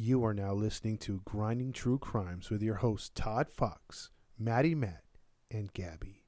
You are now listening to Grinding True Crimes with your hosts Todd Fox, Maddie Matt, and Gabby.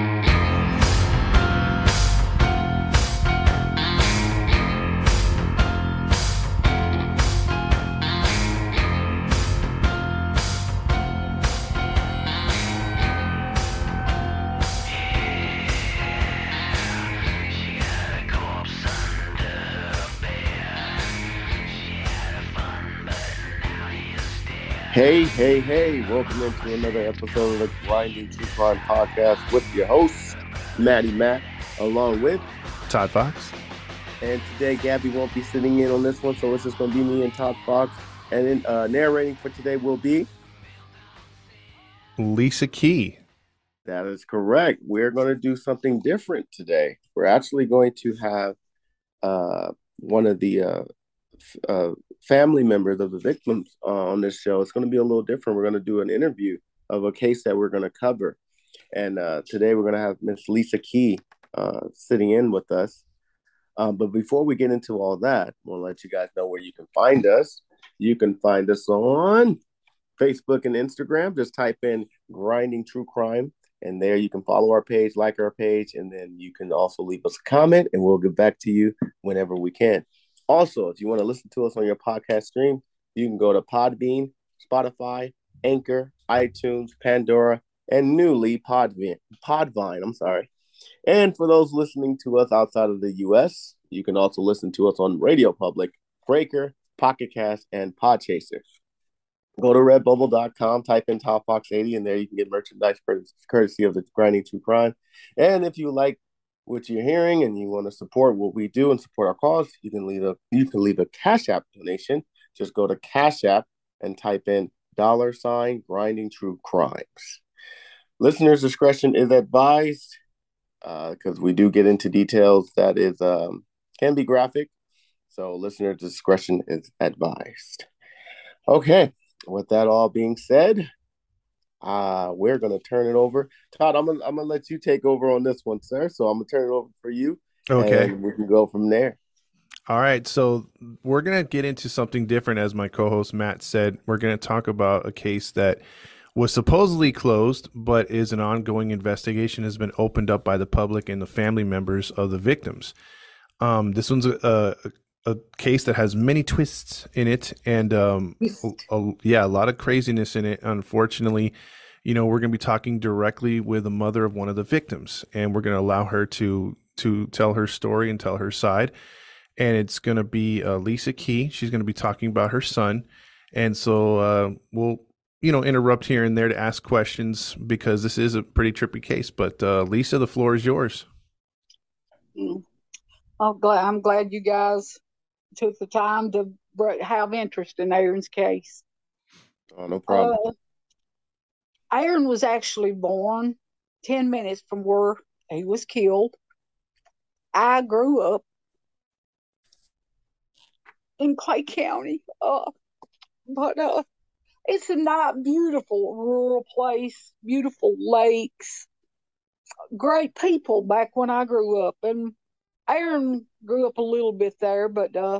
Hey, hey, hey, welcome into another episode of the Grinding True Crime Podcast with your host, Maddie Matt, along with, Todd Fox. and today Gabby won't be sitting in on this one, so it's just going to be me and Todd Fox. And then uh, narrating for today will be, Lisa Key. that is correct. We're going to do something different today. We're actually going to have uh, one of the uh, uh, family members of the victims uh, on this show. It's going to be a little different. We're going to do an interview of a case that we're going to cover. And uh, today we're going to have Miss Lisa Key uh, sitting in with us. Um, but before we get into all that, we'll let you guys know where you can find us. You can find us on Facebook and Instagram. Just type in Grinding True Crime. And there you can follow our page, like our page, and then you can also leave us a comment and we'll get back to you whenever we can. Also, if you want to listen to us on your podcast stream, you can go to Podbean, Spotify, Anchor, iTunes, Pandora, and newly Podvine. Podvine, I'm sorry. And for those listening to us outside of the US, you can also listen to us on Radio Public, Breaker, Pocket Cast, and Podchaser. Go to redbubble.com, type in Top Fox 80, and there you can get merchandise courtesy- of the Grinding True Crime. And if you like what you're hearing and you want to support what we do and support our cause, you can leave a you can leave a Cash App donation. Just go to Cash App and type in dollar sign grinding true crimes. Listeners' discretion is advised because we do get into details that is um, can be graphic. So listener discretion is advised. Okay, with that all being said, uh, we're gonna turn it over. Todd, I'm gonna I'm gonna let you take over on this one, sir. So I'm gonna turn it over for you. Okay. and we can go from there. All right. So we're to get into something different, as my co host Matt said. We're to talk about a case that was supposedly closed, but is an ongoing investigation, has been opened up by the public and the family members of the victims. Um, this one's a, a, a case that has many twists in it and, um, a- yeah, a lot of craziness in it. Unfortunately, you know, we're going to be talking directly with the mother of one of the victims, and we're going to allow her to to tell her story and tell her side. And it's going to be uh, Lisa Key. She's going to be talking about her son, and so uh, we'll you know interrupt here and there to ask questions because this is a pretty trippy case. But uh, Lisa, the floor is yours. I'm glad, I'm glad you guys took the time to have interest in Aaron's case. Oh, no problem. Uh, Aaron was actually born 10 minutes from where he was killed. I grew up in Clay County, uh, but uh, it's a not beautiful rural place, beautiful lakes, great people back when I grew up. And Aaron grew up a little bit there, but uh,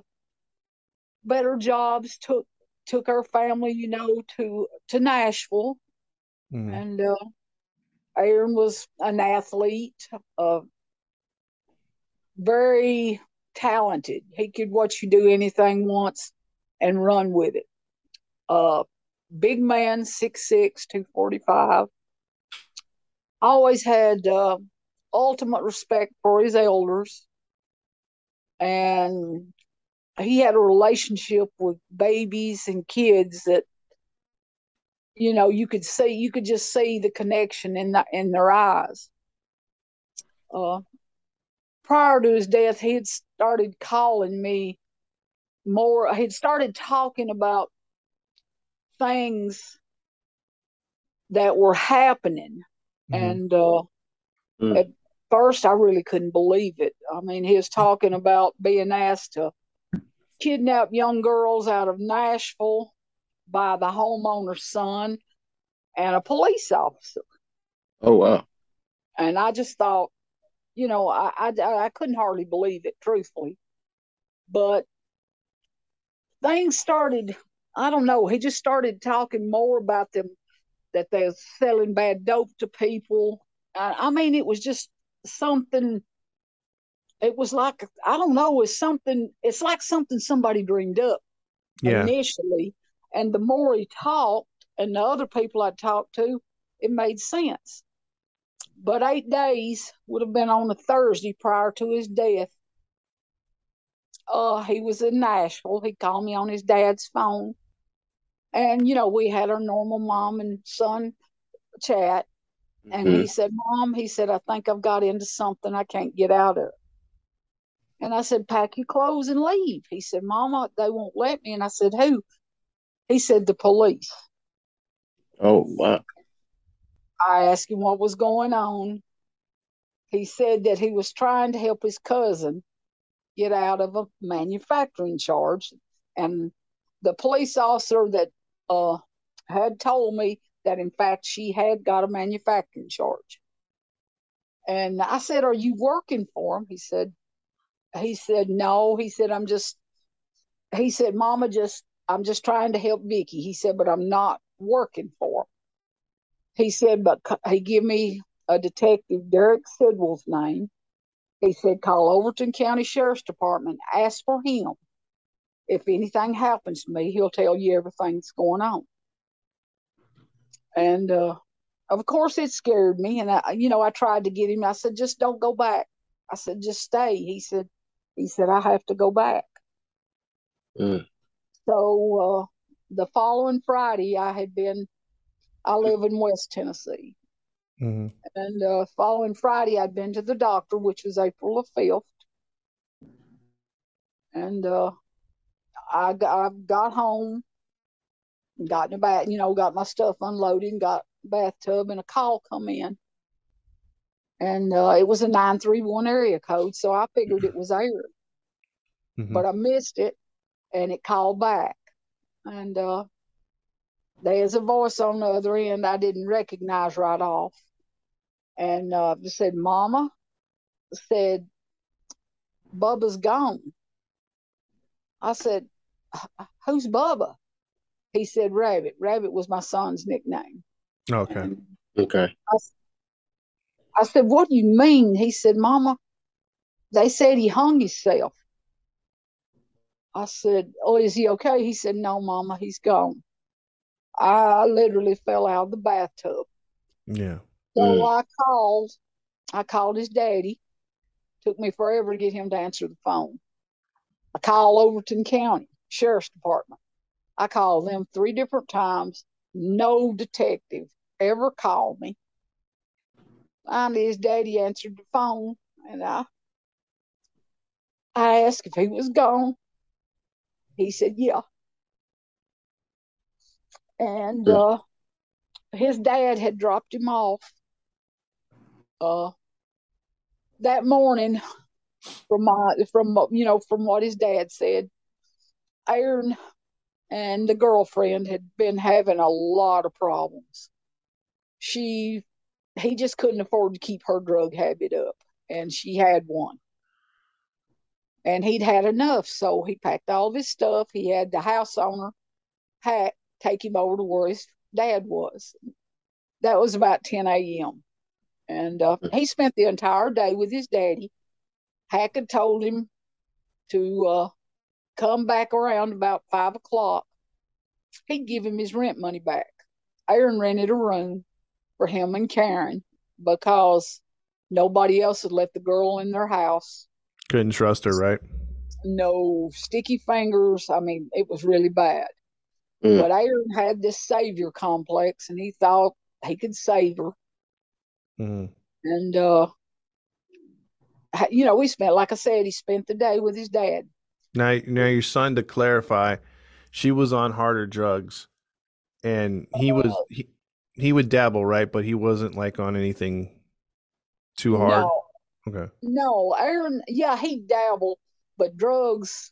better jobs took took our family, you know, to to Nashville, Mhm. and uh, Aaron was an athlete, uh, very talented. He could watch you do anything once and run with it. Uh, big man, 6'6", 245. Always had uh, ultimate respect for his elders, and he had a relationship with babies and kids that you know you could see you could just see the connection in the, in their eyes uh prior to his death he had started calling me more he had started talking about things that were happening Mhm. And uh, Mm. at first, I really couldn't believe it. I mean, he was talking about being asked to kidnap young girls out of Nashville by the homeowner's son and a police officer. Oh wow. And I just thought, you know, I, I, I couldn't hardly believe it, truthfully. But things started, I don't know, he just started talking more about them that they're selling bad dope to people. I, I mean, it was just something, it was like, I don't know, it's something, it's like something somebody dreamed up Yeah. initially. And the more he talked, and the other people I talked to, it made sense. But eight days would have been on a Thursday prior to his death. Uh, he was in Nashville. He called me on his dad's phone. And, you know, we had our normal mom and son chat. And he said, Mom, he said, I think I've got into something I can't get out of. And I said, Pack your clothes and leave. He said, Mama, they won't let me. And I said, Who? He said, The police. Oh wow. I asked him what was going on. He said that he was trying to help his cousin get out of a manufacturing charge. And the police officer that uh, had told me that, in fact, she had got a manufacturing charge. And I said, Are you working for him? He said, He said, No. He said, I'm just, he said, Mama, just, I'm just trying to help Vicky. He said, But I'm not working for him. He said, but he gave me a detective, Derek Sidwell's name. He said, call Overton County Sheriff's Department, ask for him. If anything happens to me, he'll tell you everything that's going on. And uh, of course, it scared me. And I, you know, I tried to get him. I said, just don't go back. I said, just stay. He said, he said, I have to go back. Mm. So uh, the following Friday, I had been, I live in West Tennessee. hmm And uh, following Friday, I'd been to the doctor, which was April the 5th. And uh, I, got, I got home, got in the bath, you know, got my stuff unloaded, and got bathtub, and a call come in. And uh, it was a 931 area code, so I figured it was Aaron. hmm But I missed it, and it called back. And uh, there's a voice on the other end I didn't recognize right off. And uh, said, Mama said, Bubba's gone. I said, Who's Bubba? He said, Rabbit. Rabbit was my son's nickname. Okay. Okay. I said, What do you mean? He said, Mama, they said he hung himself. I said, Oh, is he okay? He said, No, Mama, he's gone. I literally fell out of the bathtub. Yeah. So Mm. I called. I called his daddy. Took me forever to get him to answer the phone. I called Overton County Sheriff's Department. I called them three different times. No detective ever called me. Finally, his daddy answered the phone, and I I asked if he was gone. He said, "Yeah." And Yeah. uh, his dad had dropped him off uh, that morning from my from you know from what his dad said aaron and the girlfriend had been having a lot of problems. She he just couldn't afford to keep her drug habit up and she had one. And he'd had enough so he packed all of his stuff. He had the house owner hack take him over to where his dad was. That was about 10 a.m and uh, he spent the entire day with his daddy. Hack had told him to uh, come back around about five o'clock. He'd give him his rent money back. Aaron rented a room for him and Karen because nobody else had let the girl in their house. Couldn't trust her, right? No sticky fingers. I mean, it was really bad. Mm. But Aaron had this savior complex and he thought he could save her. hmm And uh you know, we spent like I said, he spent the day with his dad. Now, now your son, to clarify, she was on harder drugs, and he was oh. he he would dabble, right? But he wasn't like on anything too hard. No, Okay. no, Aaron, yeah, he dabbled, but drugs,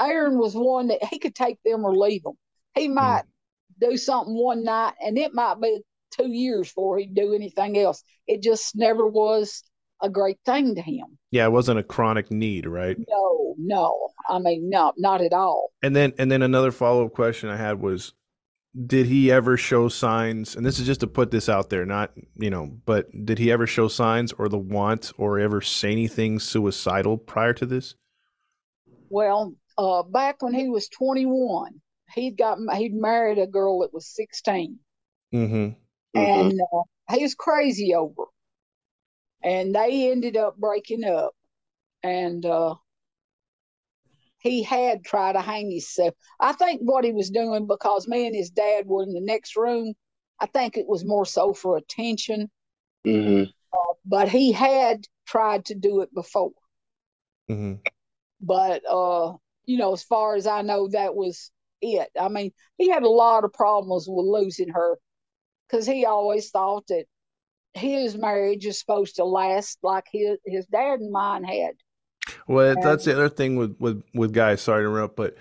Aaron was one that he could take them or leave them. He hmm. might do something one night and it might be two years before he'd do anything else. It just never was a great thing to him. Yeah, it wasn't a chronic need, right? No, no. I mean, no, not at all. And then and then another follow up question I had was did he ever show signs and this is just to put this out there not you know but did he ever show signs or the want or ever say anything suicidal prior to this Well, uh, back when he was 21, he'd got he'd married a girl that was 16. mm-hmm Mhm. and uh, he was crazy over. Her. And they ended up breaking up, and uh, he had tried to hang himself. I think what he was doing because me and his dad were in the next room. I think it was more so for attention, Mhm. but he had tried to do it before. mm-hmm But uh, you know, as far as I know, that was it. I mean, he had a lot of problems with losing her because he always thought that his marriage is supposed to last like his his dad and mine had. well that's the other thing with with with guys sorry to interrupt but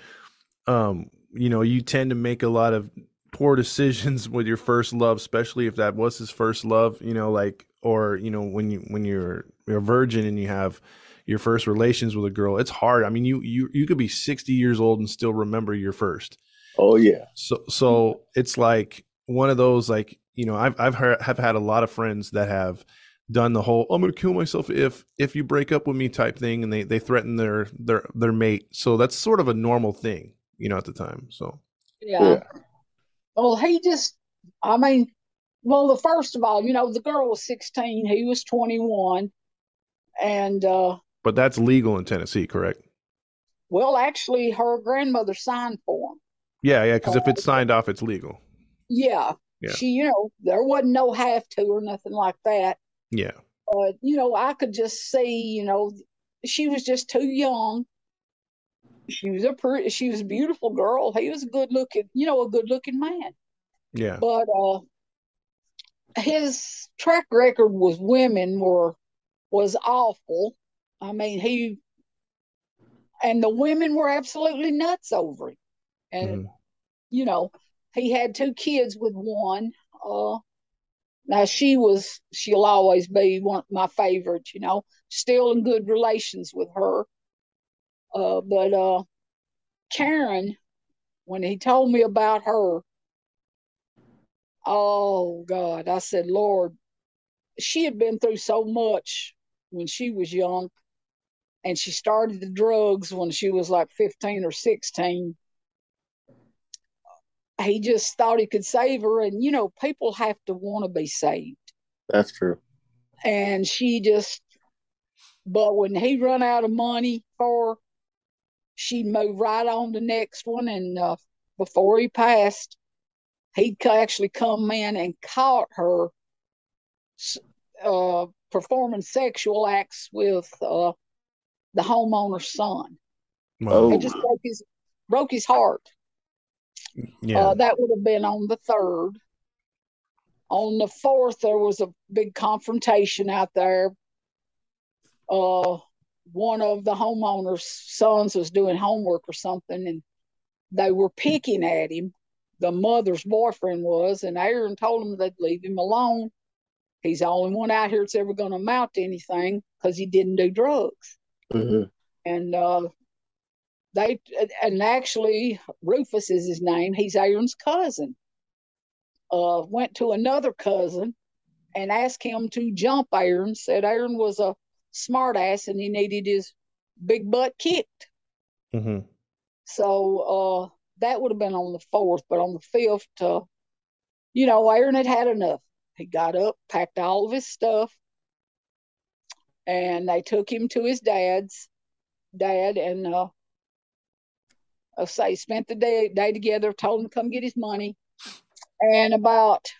um you know you tend to make a lot of poor decisions with your first love especially if that was his first love you know like or you know when you when you're you're a virgin and you have your first relations with a girl it's hard i mean you you you could be 60 years old and still remember your first Oh yeah. so so it's like one of those like you know I've I've heard, have had a lot of friends that have done the whole I'm going to kill myself if if you break up with me type thing and they they threaten their their their mate. So that's sort of a normal thing, you know, at the time. So Yeah. Yeah. Well, he just, I mean, well, the first of all, you know, the girl was 16, he was 21. And, uh, but that's legal in Tennessee, correct? well, actually, her grandmother signed for him. Yeah, yeah, cuz if it's signed off it's legal. Yeah. Yeah. She, you know, there wasn't no have to or nothing like that. Yeah. But, you know, I could just see, you know, she was just too young. She was a pretty, she was a beautiful girl. He was a good looking, you know, a good looking man. Yeah. but uh his track record with women were was awful i mean he and the women were absolutely nuts over him and Mhm. you know he had two kids with one uh now she was she'll always be one of my favorites you know still in good relations with her uh but uh karen when he told me about her Oh God, I said, Lord, she had been through so much when she was young, and she started the drugs when she was like 15 or 16. He just thought he could save her, and you know, people have to want to be saved. That's true. And she just, but when he run out of money for her, she moved right on the next one. And uh, before he passed, he'd actually come in and caught her uh, performing sexual acts with uh, the homeowner's son. Wow. Oh. It just broke his broke his heart. Yeah. Uh, that would have been on the third. On the fourth, there was a big confrontation out there. Uh, one of the homeowner's sons was doing homework or something, and they were picking at him. The mother's boyfriend was, and Aaron told him they'd leave him alone. He's the only one out here that's ever going to amount to anything because he didn't do drugs Mhm. and uh, they and actually Rufus is his name. He's Aaron's cousin. Uh, went to another cousin and asked him to jump Aaron. Said Aaron was a smartass and he needed his big butt kicked. hmm So uh, that would have been on the fourth, but on the fifth, uh, you know, Aaron had had enough. He got up, packed all of his stuff, and they took him to his dad's dad and uh, I say spent the day day together. Told him to come get his money, and about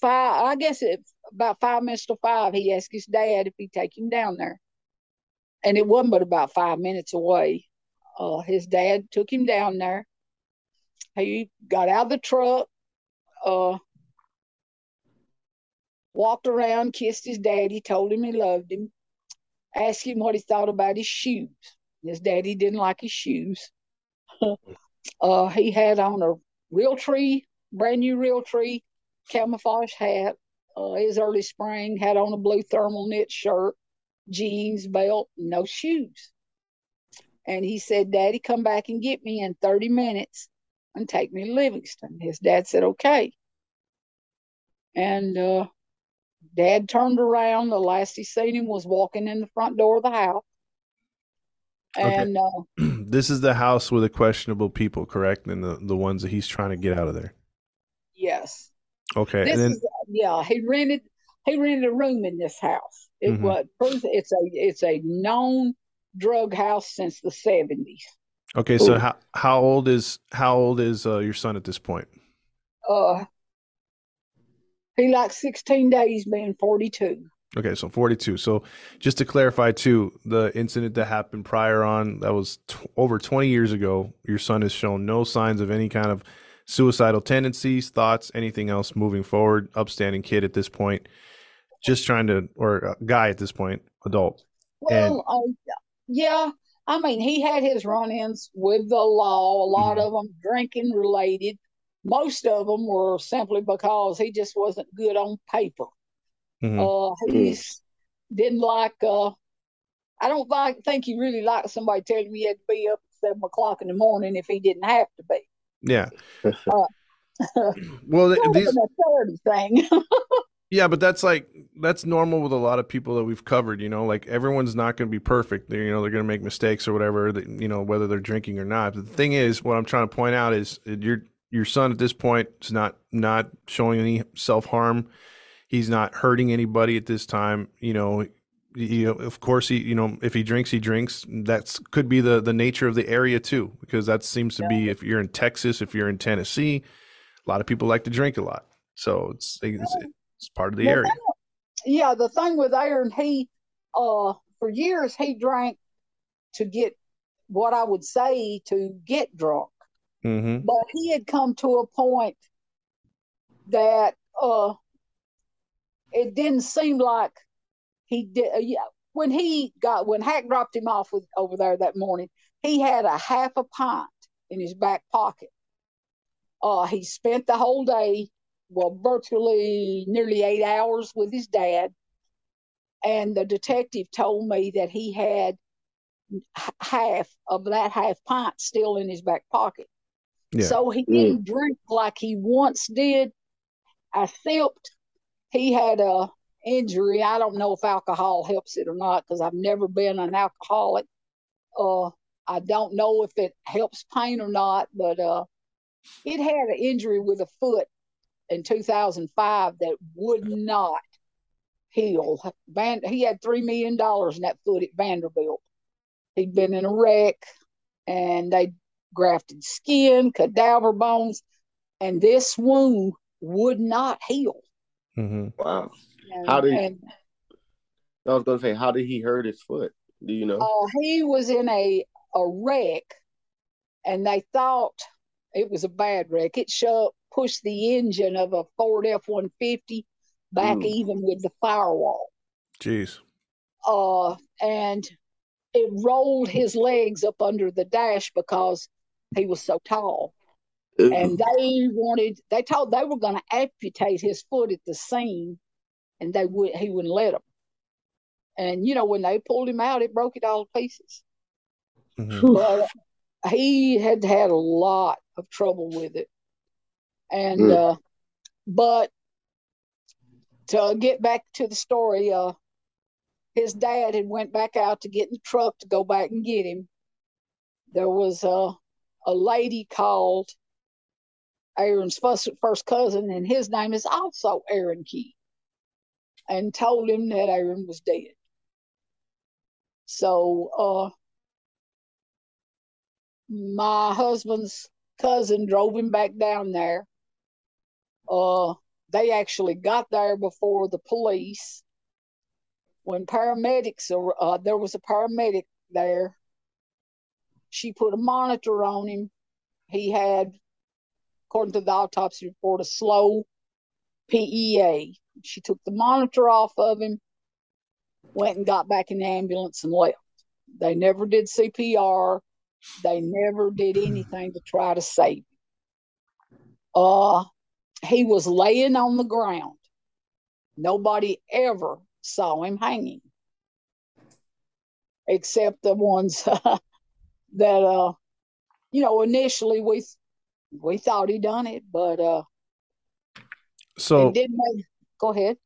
five, I guess it about five minutes to five, he asked his dad if he'd take him down there, and it wasn't but about five minutes away. Uh, his dad took him down there. He got out of the truck. uh, walked around, kissed his daddy, told him he loved him, asked him what he thought about his shoes. His daddy didn't like his shoes. uh, he had on a Realtree, brand new Realtree, camouflage hat. Uh, his early spring had on a blue thermal knit shirt, jeans, belt, no shoes. And he said, Daddy, come back and get me in 30 minutes and take me to Livingston. His dad said, okay. And uh, dad turned around. The last he seen him was walking in the front door of the house. And uh, this is the house with the questionable people, correct? And the, the ones that he's trying to get out of there. yes, Okay. this and then is yeah. He rented he rented a room in this house. It Mhm. was it's a it's a known drug house since the seventies. okay, so Ooh. how how old is how old is uh, your son at this point? Uh, he like sixteen days being forty two. Okay, so 42. So just to clarify too, the incident that happened prior on that was t- over 20 years ago, your son has shown no signs of any kind of suicidal tendencies, thoughts, anything else moving forward, upstanding kid at this point. Just trying to or guy at this point, adult. And- Well, uh, yeah, I mean he had his run-ins with the law. A lot Mhm. of them drinking related. Most of them were simply because he just wasn't good on paper. Mhm. Uh, he's didn't like. Uh, I don't like, think he really liked somebody telling him he had to be up at seven o'clock in the morning if he didn't have to be. yeah. Uh, Well, th- these an authority thing. Yeah, but that's like that's normal with a lot of people that we've covered. You know, like everyone's not going to be perfect. They're, you know, they're going to make mistakes or whatever. That, you know, whether they're drinking or not. But the thing is, what I'm trying to point out is your your son at this point is not not showing any self harm. He's not hurting anybody at this time. You know, you know, of course he, you know, if he drinks, he drinks. That's could be the the nature of the area too, because that seems to be if you're in Texas, if you're in Tennessee, a lot of people like to drink a lot. So it's it's, it's part of the area. yeah, the thing with Aaron, he uh for years he drank to get what I would say to get drunk. Mm-hmm. But he had come to a point that uh it didn't seem like he did uh, yeah when he got when Hack dropped him off with, over there that morning, he had a half a pint in his back pocket. Uh he spent the whole day well, virtually nearly eight hours with his dad. And the detective told me that he had h- half of that half pint still in his back pocket. Yeah. So he didn't drink like he once did. I sipped. He had a injury. I don't know if alcohol helps it or not because I've never been an alcoholic. Uh, I don't know if it helps pain or not, but uh, it had an injury with a foot in 2005 that would not heal. Van, he had $3 million in that foot at Vanderbilt. He'd been in a wreck and they grafted skin, cadaver bones, and this wound would not heal. Mm-hmm. Wow. And, How did- and, I was gonna say, how did he hurt his foot? Do you know? uh, he was in a, a wreck and they thought it was a bad wreck. It shoved, pushed the engine of a Ford F 150 back Mm. even with the firewall. Jeez. uh, and it rolled his legs up under the dash because he was so tall. Ooh. And they wanted, they told they were going to amputate his foot at the scene, and they would he wouldn't let them. And you know when they pulled him out, it broke it all to pieces. Mhm. But he had had a lot of trouble with it, and Mm. uh, but to get back to the story, uh, his dad had went back out to get in the truck to go back and get him. There was a a lady called Aaron's first, first cousin, and his name is also Aaron Key, and told him that Aaron was dead. So, uh, my husband's cousin drove him back down there. Uh, they actually got there before the police. When paramedics, ar- uh, there was a paramedic there. She put a monitor on him. He had, according to the autopsy report, a slow PEA. She took the monitor off of him, went and got back in the ambulance and left. They never did CPR. They never did anything to try to save him. Uh, he was laying on the ground. Nobody ever saw him hanging, except the ones that, uh, you know, initially we we thought he done it, but uh, So didn't. Make, go ahead.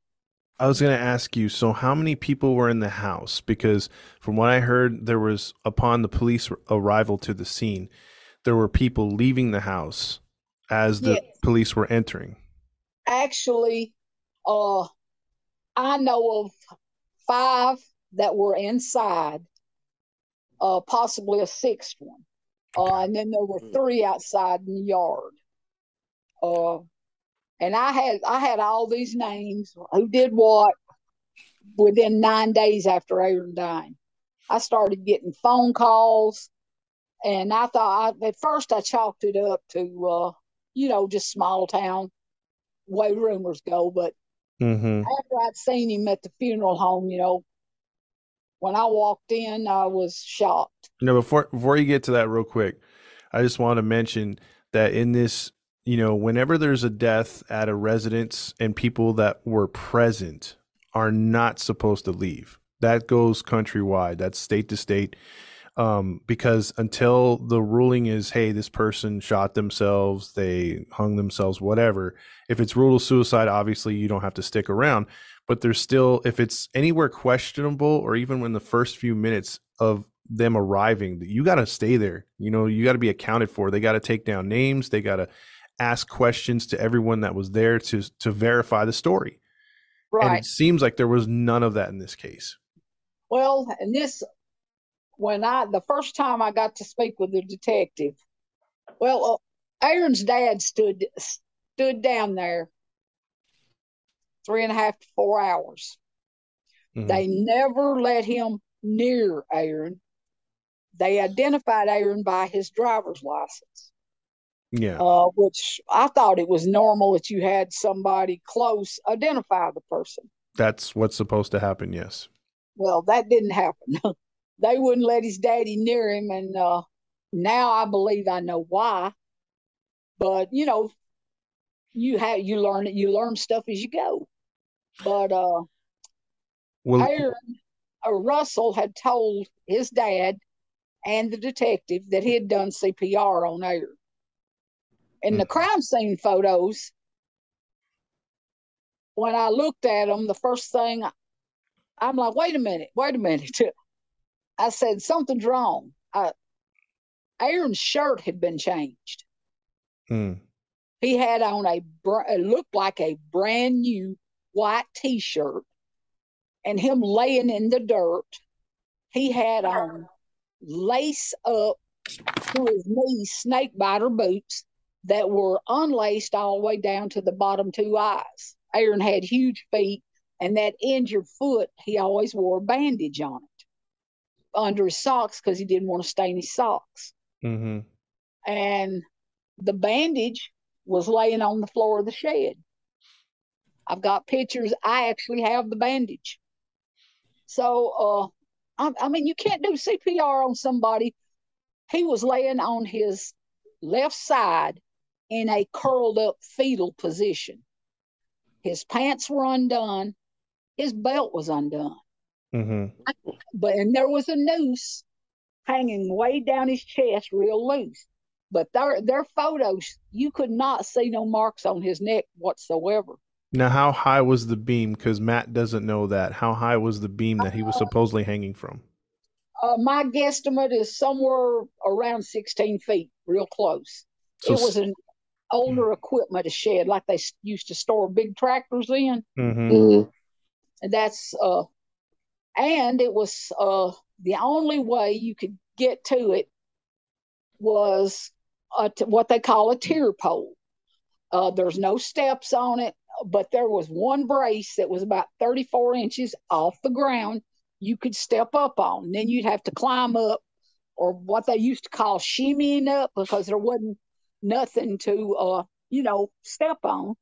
I was going to ask you, so how many people were in the house? Because from what I heard, there was, upon the police arrival to the scene, there were people leaving the house as the Yes. police were entering. Actually, uh, I know of five that were inside, uh, possibly a sixth one. Uh, and then there were three outside in the yard. Uh, and I had I had all these names, who did what, within nine days after Aaron died. I started getting phone calls, and I thought I, at first I chalked it up to, uh, you know, just small town way rumors go. But Mm-hmm. after I'd seen him at the funeral home, you know, when I walked in, I was shocked. You know, before before you get to that, real quick, I just want to mention that in this, you know, whenever there's a death at a residence and people that were present are not supposed to leave. That goes countrywide. That's state to state. Um, because until the ruling is, hey, this person shot themselves, they hung themselves, whatever. If it's ruled suicide, obviously you don't have to stick around. But there's still, if it's anywhere questionable, or even when the first few minutes of them arriving, you got to stay there. You know, you got to be accounted for. They got to take down names. They got to ask questions to everyone that was there to to verify the story. Right. And it seems like there was none of that in this case. Well, and this, when I, the first time I got to speak with the detective, well, uh, Aaron's dad stood, stood down there three and a half to four hours. Mhm. They never let him near Aaron. They identified Aaron by his driver's license, yeah. uh, which I thought it was normal that you had somebody close identify the person. That's what's supposed to happen. Yes. Well, that didn't happen. they wouldn't let his daddy near him, and uh, now I believe I know why. But you know, you have you learn it. You learn stuff as you go. But uh, Well, Aaron uh, Russell had told his dad and the detective that he had done CPR on Aaron. In the crime scene photos, when I looked at them, the first thing I'm like, wait a minute, wait a minute. I said, something's wrong. I, Aaron's shirt had been changed. mm, He had on a, looked like a brand new white t shirt and him laying in the dirt. He had on lace up to his knees snake biter boots that were unlaced all the way down to the bottom two eyes. Aaron had huge feet, and that injured foot, he always wore a bandage on it under his socks because he didn't want to stain his socks. hmm And the bandage was laying on the floor of the shed. I've got pictures. I actually have the bandage. So, uh, I, I mean, you can't do CPR on somebody. He was laying on his left side in a curled up fetal position. His pants were undone. His belt was undone. hmm But and there was a noose hanging way down his chest, real loose. But their their photos, you could not see no marks on his neck whatsoever. Now, how high was the beam? Because Matt doesn't know that. How high was the beam that he was supposedly hanging from? Uh, my guesstimate is somewhere around 16 feet, real close. So it was an older equipment shed, like they used to store big tractors in. hmm Mhm. And that's uh, and it was uh the only way you could get to it was a t- what they call a tier pole. Uh, there's no steps on it, but there was one brace that was about 34 inches off the ground you could step up on. Then you'd have to climb up, or what they used to call shimmying up, because there wasn't nothing to uh, you know, step on.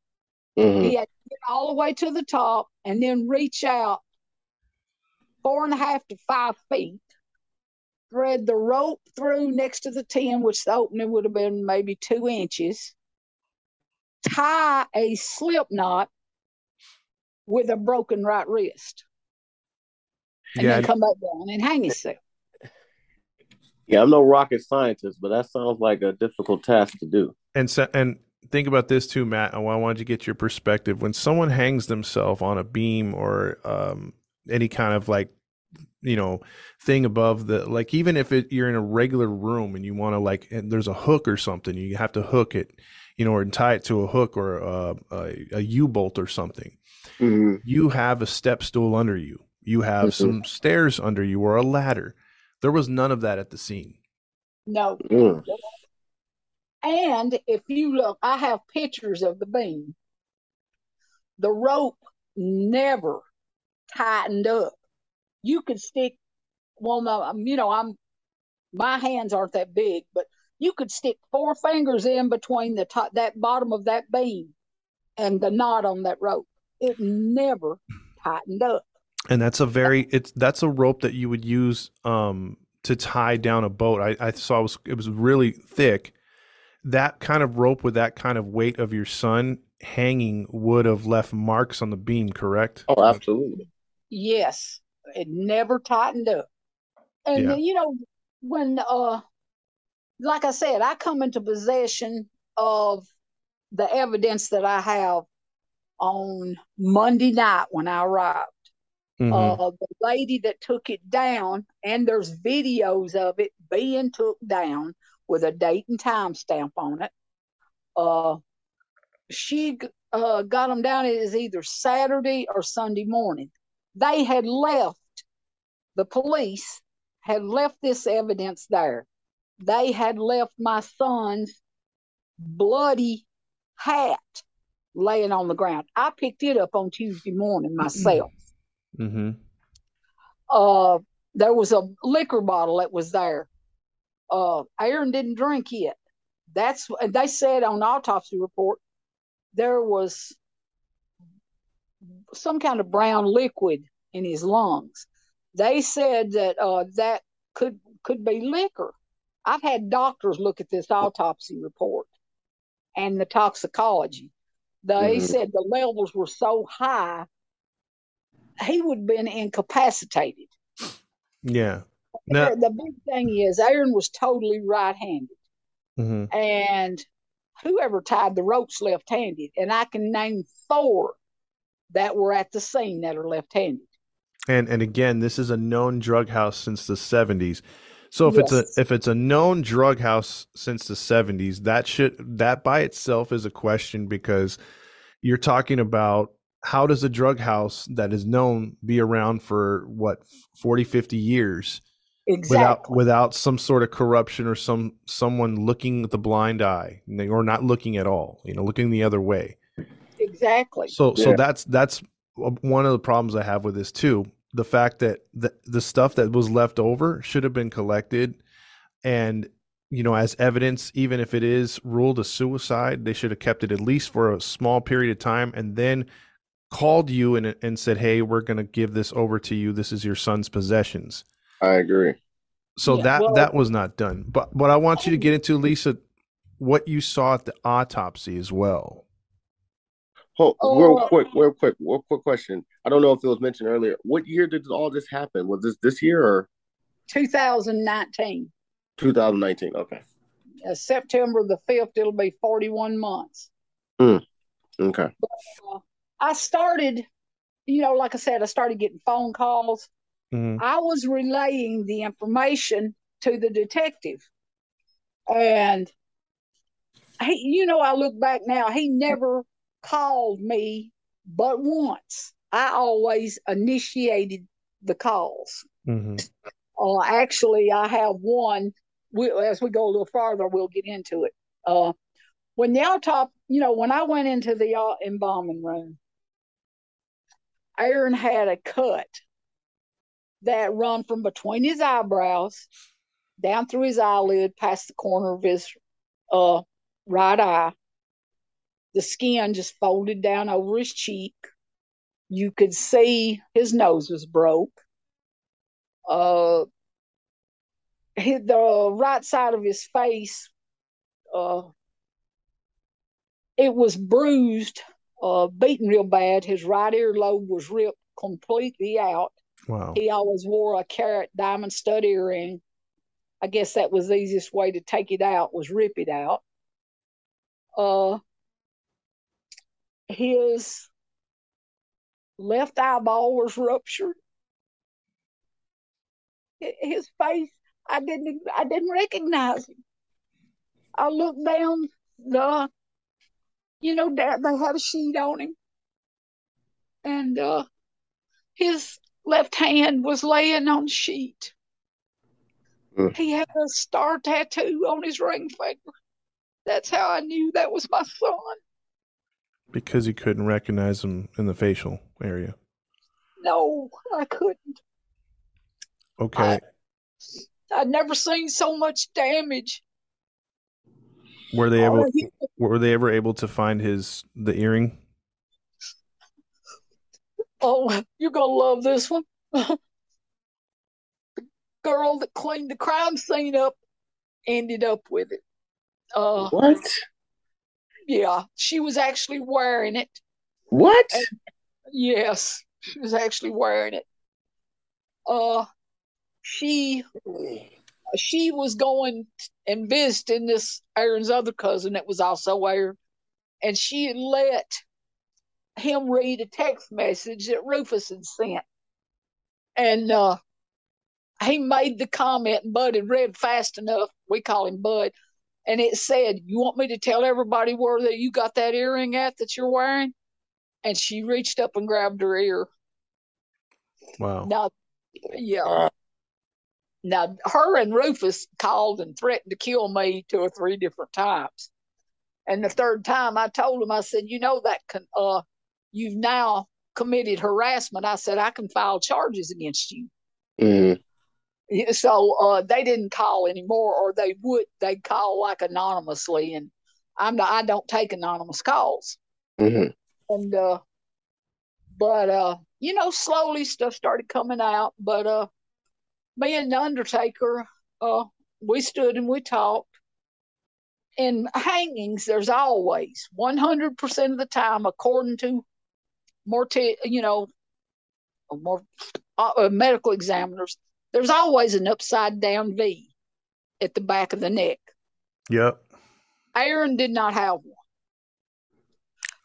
Mhm. He had to get all the way to the top and then reach out four and a half to five feet, thread the rope through next to the tin, which the opening would have been maybe two inches, tie a slip knot with a broken right wrist, and Yeah, then come back down and hang yourself. Yeah, I'm no rocket scientist, but that sounds like a difficult task to do. and so, and think about this too, Matt. I wanted to get your perspective. When someone hangs themselves on a beam or um, any kind of like, you know, thing above the like, even if it, you're in a regular room and you want to like, and there's a hook or something, you have to hook it, you know, or tie it to a hook or a, a, a U bolt or something. Mhm. You have a step stool under you. You have Mhm. some stairs under you or a ladder. There was none of that at the scene. No. Mm. And if you look, I have pictures of the beam. The rope never tightened up. You could stick, well, no, um, you know, I'm, my hands aren't that big, but you could stick four fingers in between the top, that bottom of that beam and the knot on that rope. It never tightened up. and that's a very it's that's a rope that you would use um to tie down a boat i, I saw it was, it was really thick that kind of rope with that kind of weight of your son hanging would have left marks on the beam correct Oh, absolutely. Yes, it never tightened up. And Yeah. then, you know, when uh like I said, I come into possession of the evidence that I have on Monday night when I arrived. Mhm. Uh the lady that took it down, and there's videos of it being took down with a date and time stamp on it. Uh she uh, got them down as either Saturday or Sunday morning. They had left, the police had left this evidence there. They had left my son's bloody hat laying on the ground. I picked it up on Tuesday morning myself. Mhm. Uh, there was a liquor bottle that was there. Uh, Aaron didn't drink it. That's and they said on autopsy report there was some kind of brown liquid in his lungs. They said that uh, that could could be liquor. I've had doctors look at this autopsy report and the toxicology. They Mhm. said the levels were so high he would have been incapacitated. yeah now, the big thing is Aaron was totally right-handed, mhm. and whoever tied the ropes left-handed, and I can name four that were at the scene that are left-handed. and and again this is a known drug house since the 70s so if it's a if it's a known drug house since the 70s that should that by itself is a question because you're talking about how does a drug house that is known be around for what 40 50 years Exactly. without without some sort of corruption or some someone looking with the blind eye or not looking at all you know looking the other way exactly. so so that's that's um, one of the problems I have with this too. The fact that the the stuff that was left over should have been collected, and you know, as evidence, even if it is ruled a suicide, they should have kept it at least for a small period of time, and then called you and and said, "Hey, we're going to give this over to you. This is your son's possessions." I agree. So Yeah, that well- that was not done. But but I want you to um get into Lisa what you saw at the autopsy as well. Hold, Oh, real uh, quick, real quick, real quick question. I don't know if it was mentioned earlier. What year did all this happen? Was this this year or 2019, 2019? Okay. uh, September the 5th, it'll be 41 months. Mm, Okay. I started, you know, like I said, I started getting phone calls. Mhm. I was relaying the information to the detective. And he, you know, I look back now, he never called me but once. I always initiated the calls. Mhm. Uh, actually, I have one. We, as we go a little farther, we'll get into it. Uh, when the autopsy, you know, when I went into the uh, embalming room, Aaron had a cut that run from between his eyebrows down through his eyelid, past the corner of his uh, right eye, the skin just folded down over his cheek. You could see his nose was broke. Uh, his, the right side of his face, uh, it was bruised, uh, beaten real bad. His right earlobe was ripped completely out. Wow. He always wore a carat diamond stud earring. I guess that was the easiest way to take it out was rip it out. Uh, his left eyeball was ruptured. His face, I didn't, I didn't recognize him. I looked down the, you know, they had a sheet on him, and uh, his left hand was laying on the sheet. Mm. He had a star tattoo on his ring finger. That's how I knew that was my son. Because you couldn't recognize him in the facial area. No, I couldn't. Okay. I'd never seen so much damage. were they able Oh, he- were they ever able to find his the earring? Oh, you're gonna love this one. the girl that cleaned the crime scene up ended up with it. Uh, What? Yeah, she was actually wearing it. What? Yes, she was actually wearing it. Uh, she she was going and visiting this Aaron's other cousin that was also Aaron, and she let him read a text message that Rufus had sent, and uh, he made the comment, and Bud had read fast enough. We call him Bud, and it said, "You want me to tell everybody where that you got that earring at that you're wearing?" And she reached up and grabbed her ear. Wow. Now, yeah. Uh, Now, her and Rufus called and threatened to kill me two or three different times. And the third time I told him, I said, you know, that can, uh, you've now committed harassment. I said, I can file charges against you. mhm. So uh, they didn't call anymore, or they would, they'd call like anonymously. And I'm not, I don't take anonymous calls. Mhm. And, uh, but, uh, you know, slowly stuff started coming out. But, uh, me and the Undertaker, uh, we stood and we talked. In hangings, there's always 100% of the time, according to morti, you know, more uh, medical examiners, there's always an upside down V at the back of the neck. Yep. Aaron did not have one.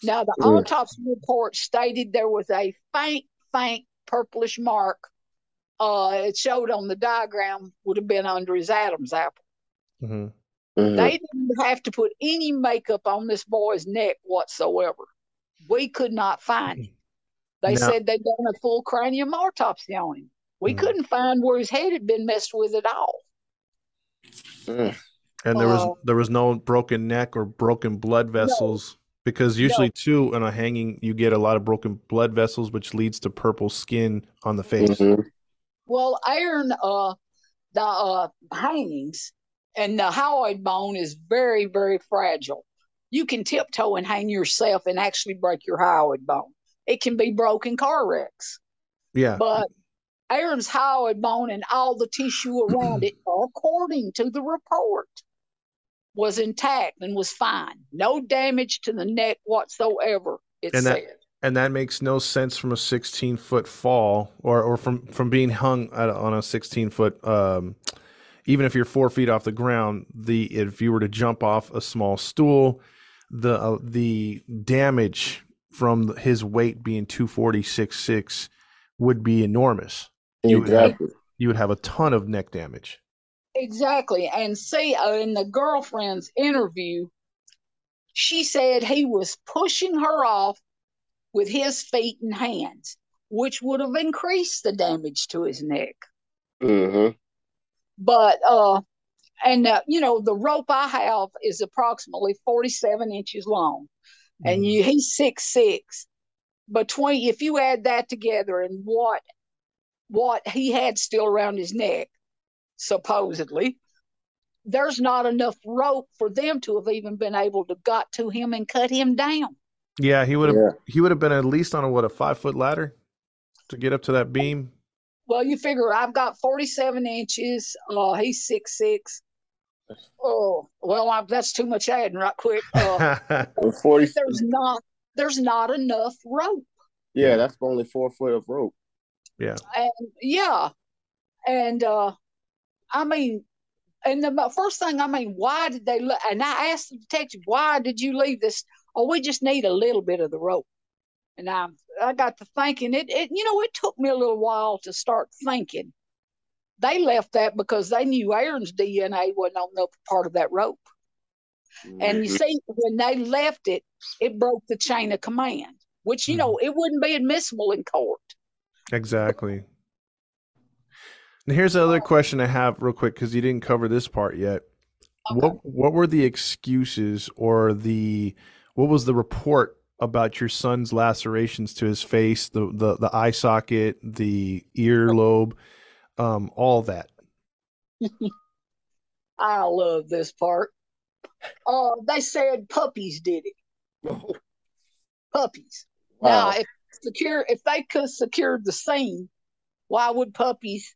Now, the Mm. autopsy report stated there was a faint, faint purplish mark. Uh, it showed on the diagram would have been under his Adam's apple. hmm Mhm. They didn't have to put any makeup on this boy's neck whatsoever. We could not find him. They Now- said they'd done a full cranium autopsy on him. We Mhm. couldn't find where his head had been messed with at all. Mm. And there was Oh. there was no broken neck or broken blood vessels because usually too on a hanging you get a lot of broken blood vessels which leads to purple skin on the face. Mhm. Well, iron, uh, the uh, hangings and the hyoid bone is very, very fragile. You can tiptoe and hang yourself and actually break your hyoid bone. It can be broken car wrecks, Yeah. but Aaron's hyoid bone and all the tissue around it, according to the report, was intact and was fine. No damage to the neck whatsoever. It And that- said. and that makes no sense from a 16 foot fall or, or from, from being hung at, on a 16 foot um, even if you're four feet off the ground the if you were to jump off a small stool the uh, the damage from his weight being 246 would be enormous You would have- Exactly. you would have a ton of neck damage Exactly. And see, uh, in the girlfriend's interview, she said he was pushing her off with his feet and hands, which would have increased the damage to his neck. Mhm. But, uh, and, uh, you know, the rope I have is approximately 47 inches long, and you, he's six six. Between, if you add that together and what, what he had still around his neck, supposedly, there's not enough rope for them to have even been able to got to him and cut him down. Yeah, he would have Yeah. he would have been at least on a what a five foot ladder to get up to that beam. Well, you figure I've got 47 inches. Uh, he's six six. Oh, well, I, that's too much adding right quick. Uh, With 40, there's not there's not enough rope. yeah, that's only four foot of rope. Yeah. And yeah, and uh, I mean, and the first thing I mean, why did they? le- And I asked the detective, why did you leave this? Oh, we just need a little bit of the rope. And I, I got to thinking it. It, you know, it took me a little while to start thinking. They left that because they knew Aaron's DNA wasn't on the part of that rope. And you Mhm. see, when they left it, it broke the chain of command, which you know it wouldn't be admissible in court. Exactly. And here's the other question I have real quick because you didn't cover this part yet. What what were the excuses or the what was the report about your son's lacerations to his face, the the, the eye socket, the earlobe, um, all that? I love this part. Uh, they said puppies did it. Puppies. Now, Wow. if secure, if they could secure the scene, why would puppies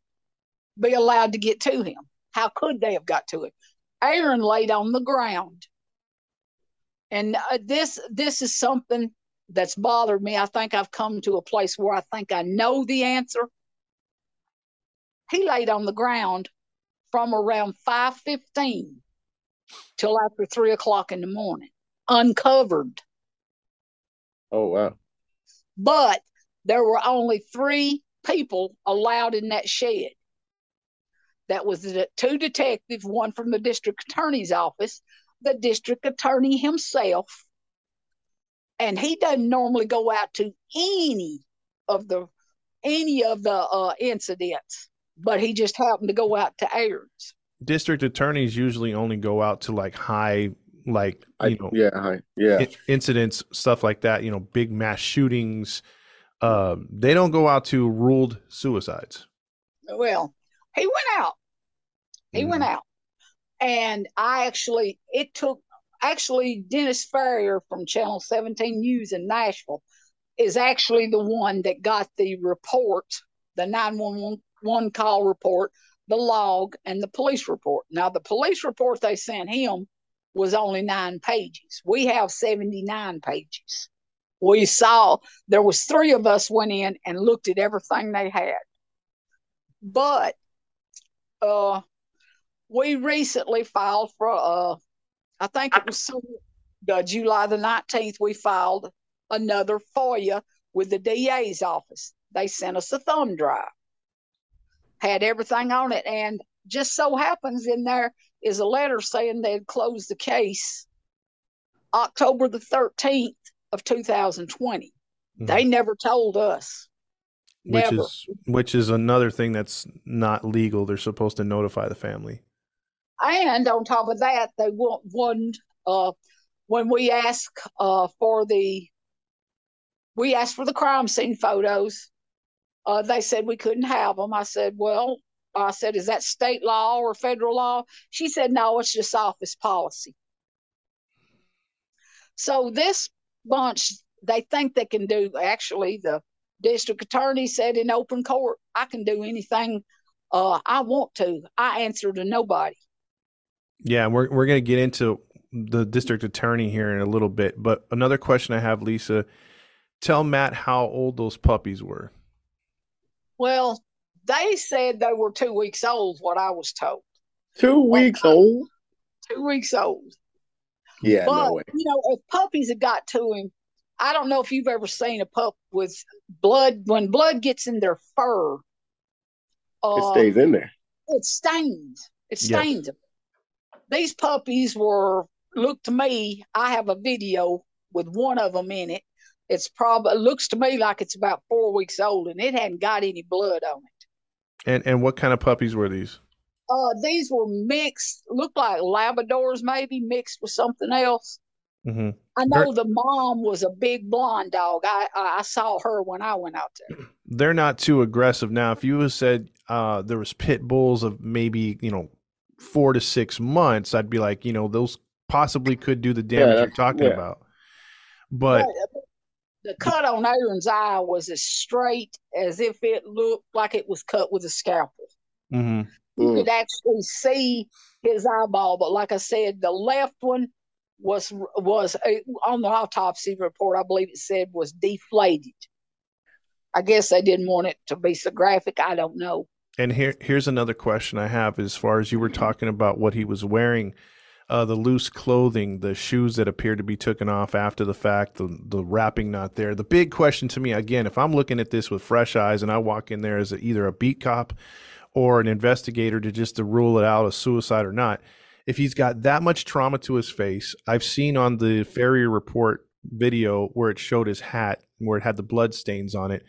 be allowed to get to him? How could they have got to him? Aaron laid on the ground, and uh, this this is something that's bothered me. I think I've come to a place where I think I know the answer. He laid on the ground from around five fifteen till after three o'clock in the morning, uncovered Oh wow. But there were only three people allowed in that shed. That was the two detectives, one from the district attorney's office, the district attorney himself, and he doesn't normally go out to any of the any of the uh, incidents, but he just happened to go out to Aaron's. District attorneys usually only go out to like high, like I, you know, yeah, hi. yeah. incidents, stuff like that. You know, big mass shootings. Um, they don't go out to ruled suicides. Well, he went out. He went out. And I actually, it took, actually, Dennis Ferrier from Channel 17 News in Nashville is actually the one that got the report, the 911 call report, the log, and the police report. Now, the police report they sent him was only nine pages. We have 79 pages. We saw there was three of us went in and looked at everything they had. But uh we recently filed for uh I think it was uh, July the 19th we filed another FOIA with the DA's office. They sent us a thumb drive. Had everything on it and just so happens in there is a letter saying they'd closed the case October the 13th of 2020. Mhm. They never told us. which Never. is which is another thing that's not legal. They're supposed to notify the family. And on top of that, they want one uh when we ask uh for the we asked for the crime scene photos. Uh they said we couldn't have them. I said, "Well, I said, is that state law or federal law?" She said, "No, it's just office policy." So this bunch they think they can do actually the district attorney said in open court, "I can do anything uh I want to. I answer to nobody." Yeah, we're we're gonna get into the district attorney here in a little bit. But another question I have, Lisa, tell Matt how old those puppies were. Well, they said they were two weeks old, what I was told. Two weeks old. Two weeks old. Yeah, but, no way. you know, if puppies had got to him, I don't know if you've ever seen a pup with blood. When blood gets in their fur, It uh, stays in there. it stains. It Yes. stains them. These puppies were, look to me, I have a video with one of them in it. It's probably, it looks to me like it's about four weeks old and it hadn't got any blood on it. And and what kind of puppies were these? Uh, these were mixed, looked like Labradors maybe mixed with something else. hmm I know the mom was a big blonde dog. I I I saw her when I went out there. They're not too aggressive now. If you had said uh, there was pit bulls of maybe you know four to six months, I'd be like, you know, those possibly could do the damage Yeah, you're talking yeah. about. But the cut on Aaron's eye was as straight as if it looked like it was cut with a scalpel. mhm. You Mm. could actually see his eyeball, but like I said, the left one was was uh, on the autopsy report. I believe it said was deflated. I guess they didn't want it to be so graphic. I don't know. And here, here's another question I have as far as you were talking about what he was wearing, uh, the loose clothing, the shoes that appear to be taken off after the fact, the, the wrapping not there. The big question to me, again, if I'm looking at this with fresh eyes and I walk in there as a, either a beat cop or an investigator to just to rule it out a suicide or not, if he's got that much trauma to his face, I've seen on the Ferrier report video where it showed his hat, where it had the blood stains on it.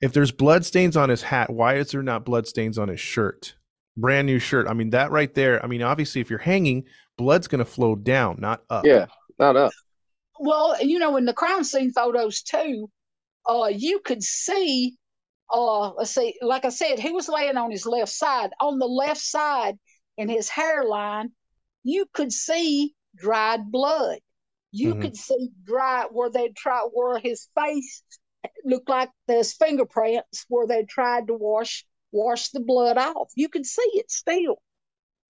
If there's blood stains on his hat, why is there not blood stains on his shirt? Brand new shirt. I mean, that right there. I mean, obviously, if you're hanging, blood's going to flow down, not up. Yeah, not up. Well, you know, in the crime scene photos too, uh, you could see, uh, let's see, like I said, he was laying on his left side. On the left side, in his hairline, you could see dried blood. You Mhm. could see dry where they tried where his face looked like there's fingerprints where they tried to wash wash the blood off. You could see it still.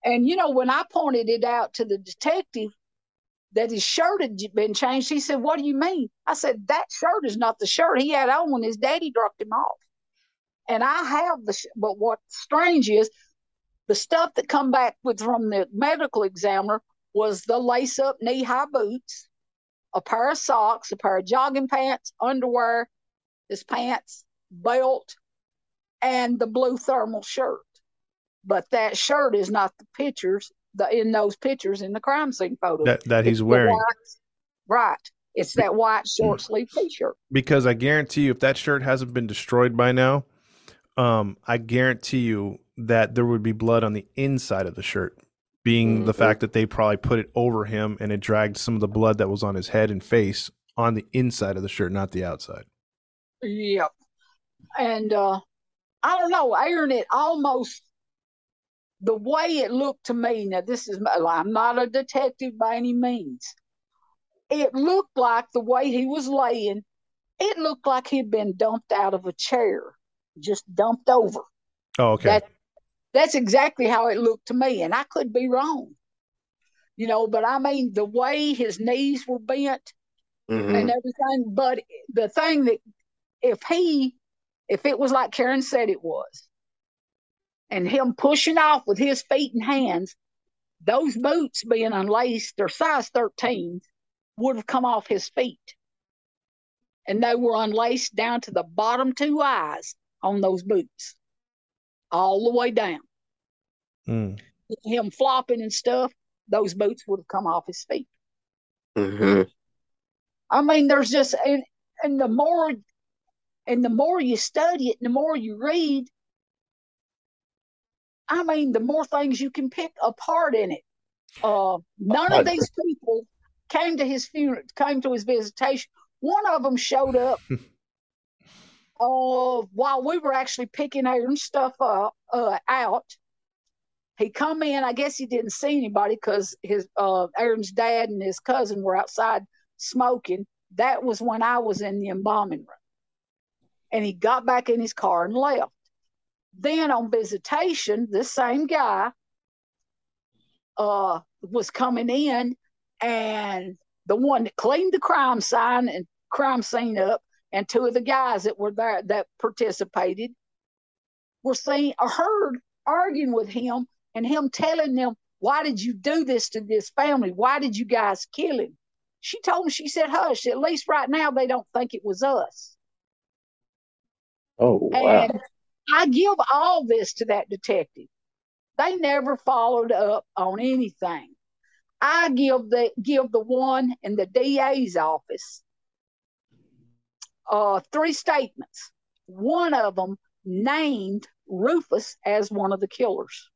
And you know, when I pointed it out to the detective, that his shirt had been changed. He said, What do you mean? I said, That shirt is not the shirt he had on when his daddy dropped him off. And I have the, sh- but what's strange is the stuff that come back with from the medical examiner was the lace up knee high boots, a pair of socks, a pair of jogging pants, underwear, his pants, belt, and the blue thermal shirt. But that shirt is not the pictures the in those pictures in the crime scene photos. That that he's the wearing. white- right. It's that white short sleeve t-shirt. because I guarantee you, if that shirt hasn't been destroyed by now, um, I guarantee you that there would be blood on the inside of the shirt, being the Mhm. fact that they probably put it over him and it dragged some of the blood that was on his head and face on the inside of the shirt, not the outside. Yep. And uh I don't know, Aaron, it almost the way it looked to me, now this is, I'm not a detective by any means. It looked like the way he was laying, it looked like he'd been dumped out of a chair, just dumped over. Oh, okay. That that's exactly how it looked to me, and I could be wrong. You know, but I mean the way his knees were bent Mhm. and everything. But the thing that if he if it was like Karen said it was, and him pushing off with his feet and hands, those boots being unlaced, they're size 13, would have come off his feet. And they were unlaced down to the bottom two eyes on those boots, all the way down. Mm. Him flopping and stuff, those boots would have come off his feet. Mhm. I mean, there's just and and the more and the more you study it, and the more you read, I mean, the more things you can pick apart in it. Uh, none of these people came to his funeral, came to his visitation. One of them showed up uh, while we were actually picking Aaron's stuff up, uh, out. He come in. I guess he didn't see anybody because his uh, Aaron's dad and his cousin were outside smoking. That was when I was in the embalming room. And he got back in his car and left. Then on visitation, this same guy uh, was coming in, and the one that cleaned the crime scene and crime scene up, and two of the guys that were there that participated were seen or heard arguing with him and him telling them, Why did you do this to this family? Why did you guys kill him? She told him, she said, Hush, at least right now they don't think it was us. Oh wow. And I give all this to that detective. They never followed up on anything. I give the give the one in the DA's office uh, three statements. One of them named Rufus as one of the killers.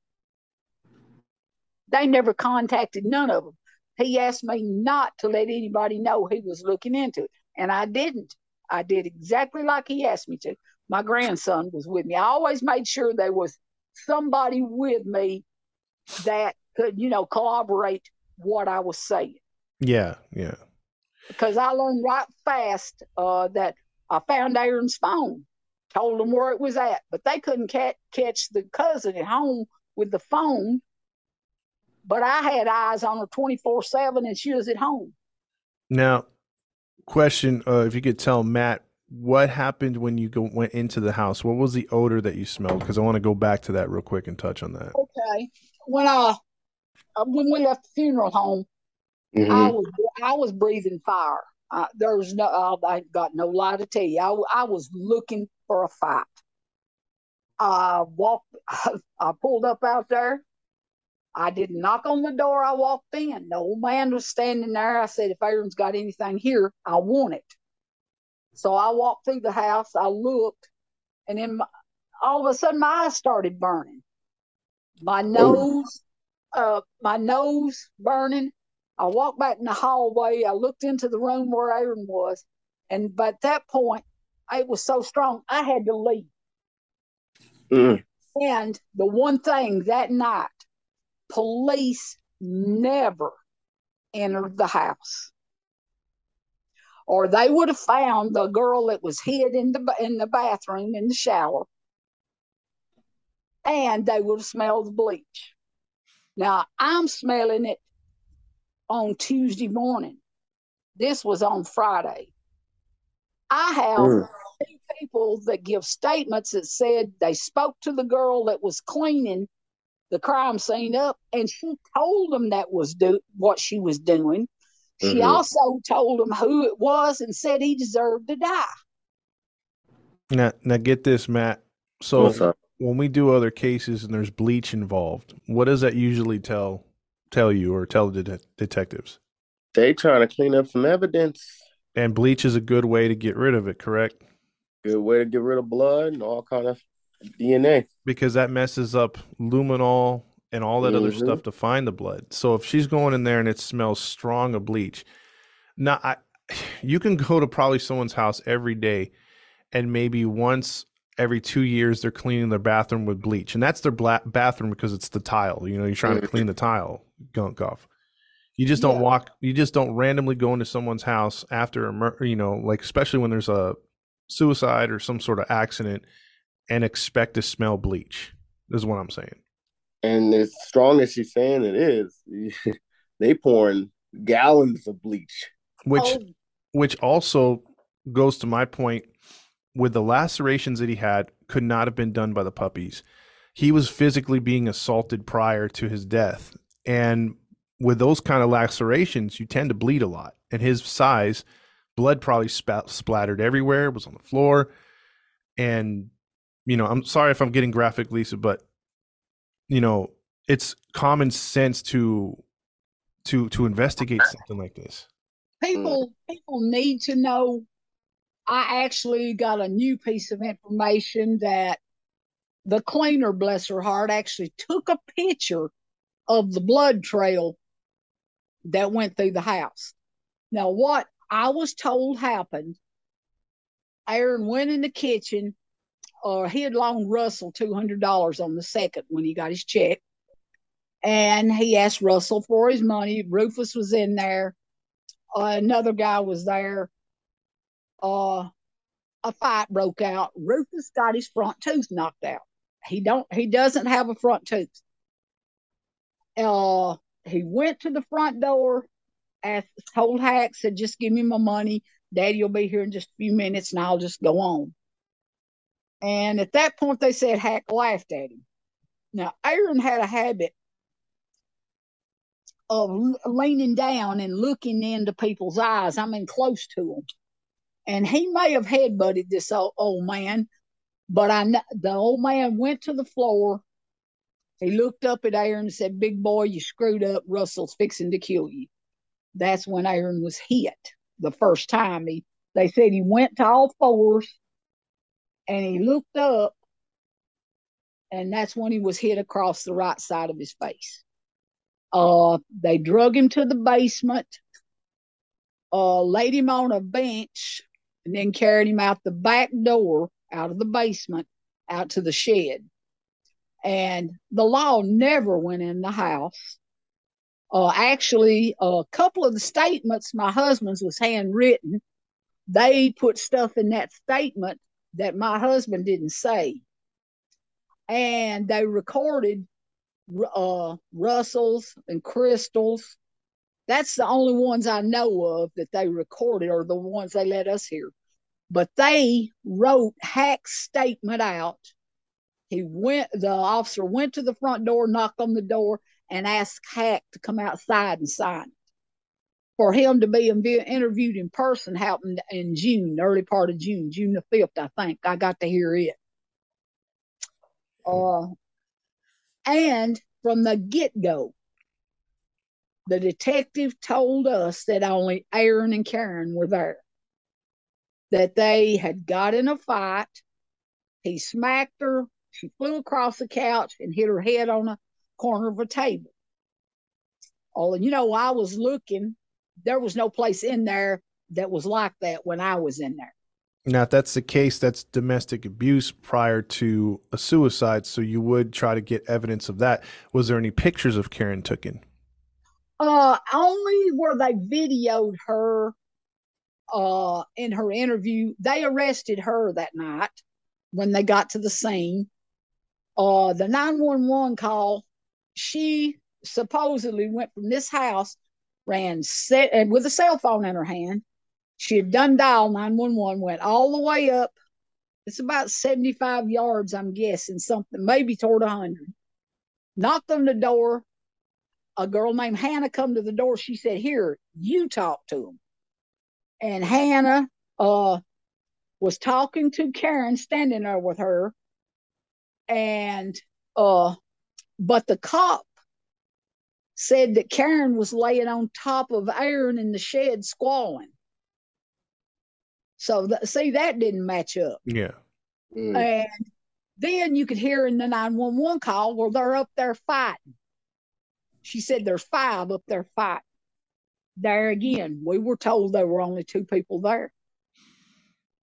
They never contacted none of them. He asked me not to let anybody know he was looking into it, and I didn't. I did exactly like he asked me to. My grandson was with me. I always made sure there was somebody with me that could, you know, corroborate what I was saying. Yeah, yeah. Because I learned right fast uh, that I found Aaron's phone, told them where it was at, but they couldn't catch catch the cousin at home with the phone. But I had eyes on her 24 7 and she was at home. Now, question uh, if you could tell Matt what happened when you go, went into the house? What was the odor that you smelled? Because I want to go back to that real quick and touch on that. Okay. When I uh, when we left the funeral home, Mhm. I was I was breathing fire. Uh, there's no I ain't got no lie to tell you. I, I was looking for a fight. I walked. I pulled up out there. I didn't knock on the door. I walked in. The old man was standing there. I said, "If Aaron's got anything here, I want it." So I walked through the house. I looked, and then my, all of a sudden, my eyes started burning. My nose, uh, my nose burning. I walked back in the hallway. I looked into the room where Aaron was, and by that point, it was so strong I had to leave. Mm. And the one thing that night, police never entered the house, or they would have found the girl that was hid in the in the bathroom in the shower, and they would have smelled the bleach. Now I'm smelling it on Tuesday morning. This was on Friday. I have Mm. two people that give statements that said they spoke to the girl that was cleaning the crime scene up, and she told them that was do what she was doing. She Mhm. also told him who it was and said he deserved to die. Now, now get this, Matt. So when we do other cases and there's bleach involved, what does that usually tell tell you or tell the det- detectives? They trying to clean up some evidence. And bleach is a good way to get rid of it, correct? Good way to get rid of blood and all kind of DNA. Because that messes up luminol and all that other Mhm. stuff to find the blood. So if she's going in there and it smells strong of bleach, now I, you can go to probably someone's house every day, and maybe once every two years they're cleaning their bathroom with bleach, and that's their bla- bathroom because it's the tile. You know, you're trying to Mhm. clean the tile gunk off. You just don't Yeah. walk. You just don't randomly go into someone's house after a mur- you know, like especially when there's a suicide or some sort of accident, and expect to smell bleach. Is what I'm saying. And as strong as she's saying it is, they pouring gallons of bleach. Which Oh, which also goes to my point with the lacerations that he had could not have been done by the puppies. He was physically being assaulted prior to his death. And with those kind of lacerations, you tend to bleed a lot. And his size, blood probably spat, splattered everywhere, was on the floor. And, you know, I'm sorry if I'm getting graphic, Lisa, but, you know, it's common sense to to to investigate something like this. people mm. people need to know. I actually got a new piece of information that the cleaner bless her heart actually took a picture of the blood trail that went through the house. Now what i was told happened. Aaron went in the kitchen or he had loaned russell $200 on the second when he got his check and he asked russell for his money rufus was in there uh, another guy was there. Uh, a fight broke out. Rufus got his front tooth knocked out. He don't. He doesn't have a front tooth. Uh, he went to the front door. Asked, told Hack said, "Just give me my money. Daddy will be here in just a few minutes, and I'll just go on." And at that point, they said Hack laughed at him. Now, Aaron had a habit of leaning down and looking into people's eyes. I mean, close to them. And he may have headbutted this old, old man, but I the old man went to the floor. He looked up at Aaron and said, "Big boy, you screwed up. Russell's fixing to kill you." That's when Aaron was hit the first time. He they said he went to all fours, and he looked up, and that's when he was hit across the right side of his face. Uh, they drug him to the basement, uh, laid him on a bench, and then carried him out the back door, out of the basement, out to the shed. And the law never went in the house. Uh, actually, a couple of the statements, my husband's was handwritten. They put stuff in that statement that my husband didn't say. And they recorded uh, Russell's and Crystal's. That's the only ones I know of that they recorded, or the ones they let us hear. But they wrote Hack's statement out. He went, the officer went to the front door, knocked on the door, and asked Hack to come outside and sign. For him to be interviewed in person happened in June, early part of June, June the 5th, I think. I got to hear it. Uh, and from the get go, the detective told us that only Aaron and Karen were there, that they had got in a fight. He smacked her. She flew across the couch and hit her head on a corner of a table. Oh, and you know, I was looking, there was no place in there that was like that when I was in there. Now, if that's the case, that's domestic abuse prior to a suicide. So you would try to get evidence of that. Was there any pictures of Karen taken? Uh, only where they videoed her uh in her interview. They arrested her that night when they got to the scene. Uh, the 911 call she supposedly went from this house, ran set and with a cell phone in her hand. She had done dial 911, went all the way up. It's about 75 yards, I'm guessing, something, maybe toward 100. Knocked on the door. A girl named Hannah come to the door. She said, Here, you talk to him. And Hannah uh, was talking to Karen, standing there with her. And uh, but the cop said that Karen was laying on top of Aaron in the shed squalling. So th- see, that didn't match up. Yeah. Mm. And then you could hear in the 911 call where they're up there fighting. She said there's five up there fighting. There again, we were told there were only two people there.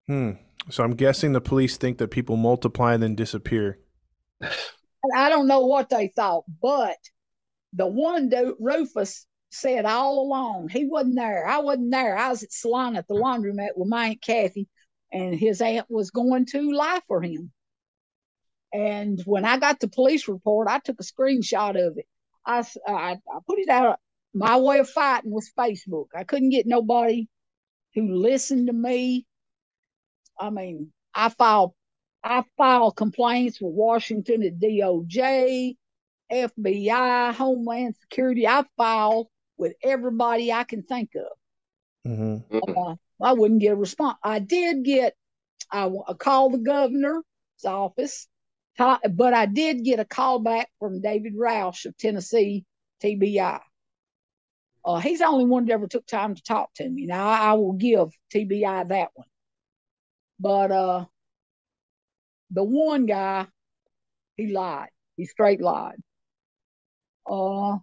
Hmm. So I'm guessing the police think that people multiply and then disappear. I don't know what they thought, but the one dude, Rufus, said all along he wasn't there. I wasn't there. I was at salon at the laundromat with my aunt Kathy, and his aunt was going to lie for him. And when I got the police report, I took a screenshot of it. I, uh, I, I put it out. My way of fighting was Facebook. I couldn't get nobody who listened to me. I mean, I filed I filed complaints with Washington at DOJ, FBI, Homeland Security. I filed with everybody I can think of. Mm-hmm. Uh, I wouldn't get a response. I did get, I, I called the governor's office, but I did get a call back from David Rausch of Tennessee TBI. Uh, he's the only one that ever took time to talk to me. Now I, I will give TBI that one. But uh, the one guy, he lied. He straight lied. Uh,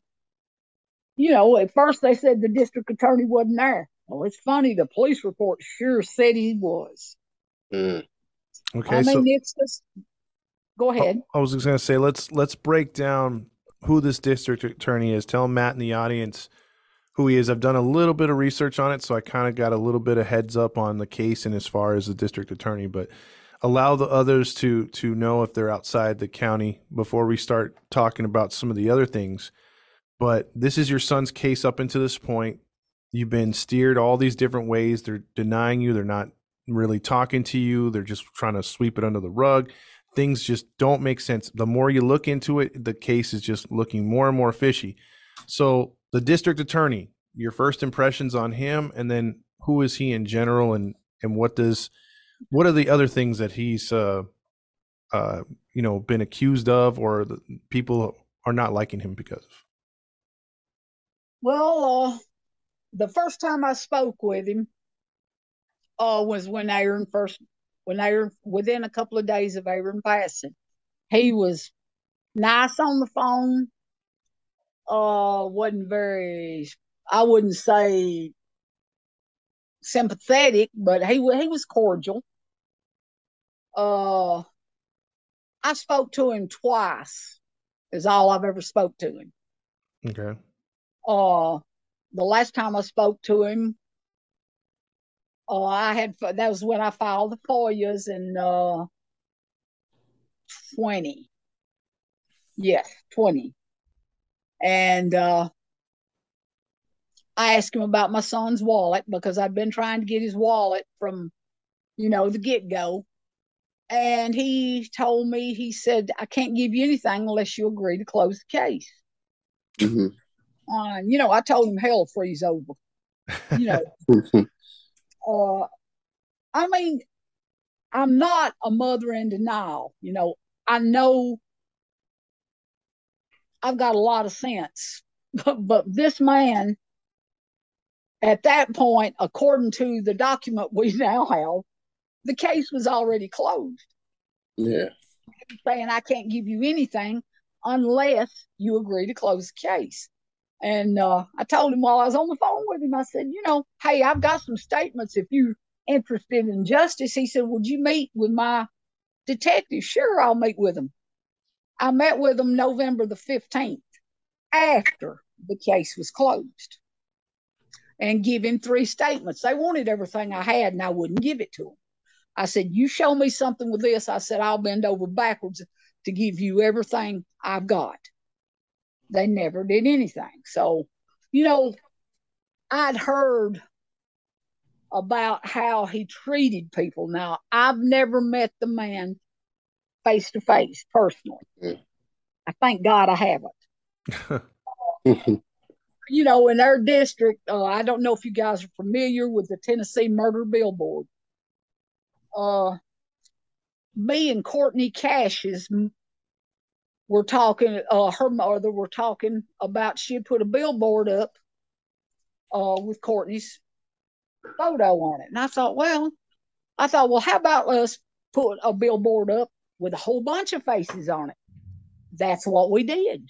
you know, at first they said the district attorney wasn't there. Well, it's funny. The police report sure said he was. Mm. Okay, I mean, so it's just. Go ahead. I was just going to say let's let's break down who this district attorney is. Tell Matt and the audience who he is. I've done a little bit of research on it, so I kind of got a little bit of heads up on the case and as far as the district attorney. But allow the others to to know if they're outside the county before we start talking about some of the other things. But this is your son's case up until this point. You've been steered all these different ways. They're denying you. They're not really talking to you. They're just trying to sweep it under the rug. Things just don't make sense. The more you look into it, the case is just looking more and more fishy. So, the district attorney, your first impressions on him, and then who is he in general, and and what does what are the other things that he's uh uh you know been accused of or people are not liking him because of? Well uh the first time i spoke with him uh was when aaron first when aaron within a couple of days of aaron passing he was nice on the phone. Uh wasn't very i wouldn't say sympathetic, but he he was cordial. Uh, I spoke to him twice. Is all I've ever spoke to him. Okay. Uh, the last time I spoke to him, uh, I had that was when I filed the FOIAs in uh, twenty. Yes, twenty. And uh, I asked him about my son's wallet because I've been trying to get his wallet from, you know, the get go. And he told me, he said, I can't give you anything unless you agree to close the case. Mhm. Uh, you know, I told him hell freeze over. You know, uh, I mean, I'm not a mother in denial. You know, I know I've got a lot of sense, but, but this man, at that point, according to the document we now have, the case was already closed. yeah. Saying I can't give you anything unless you agree to close the case. And uh, I told him while I was on the phone with him, I said, you know, hey, I've got some statements if you're interested in justice. He said, would you meet with my detective? Sure, I'll meet with him. I met with him November the 15th after the case was closed and give him three statements. They wanted everything I had and I wouldn't give it to them. I said, You show me something with this. I said, I'll bend over backwards to give you everything I've got. They never did anything. So, you know, I'd heard about how he treated people. Now, I've never met the man face to face personally. Mm. I thank God I haven't. You know, in our district, uh, I don't know if you guys are familiar with the Tennessee Murder Billboard. Uh, me and Courtney Cash's were talking. Uh, her mother were talking about she put a billboard up uh, with Courtney's photo on it, and I thought, well, I thought, well, how about us put a billboard up with a whole bunch of faces on it? That's what we did.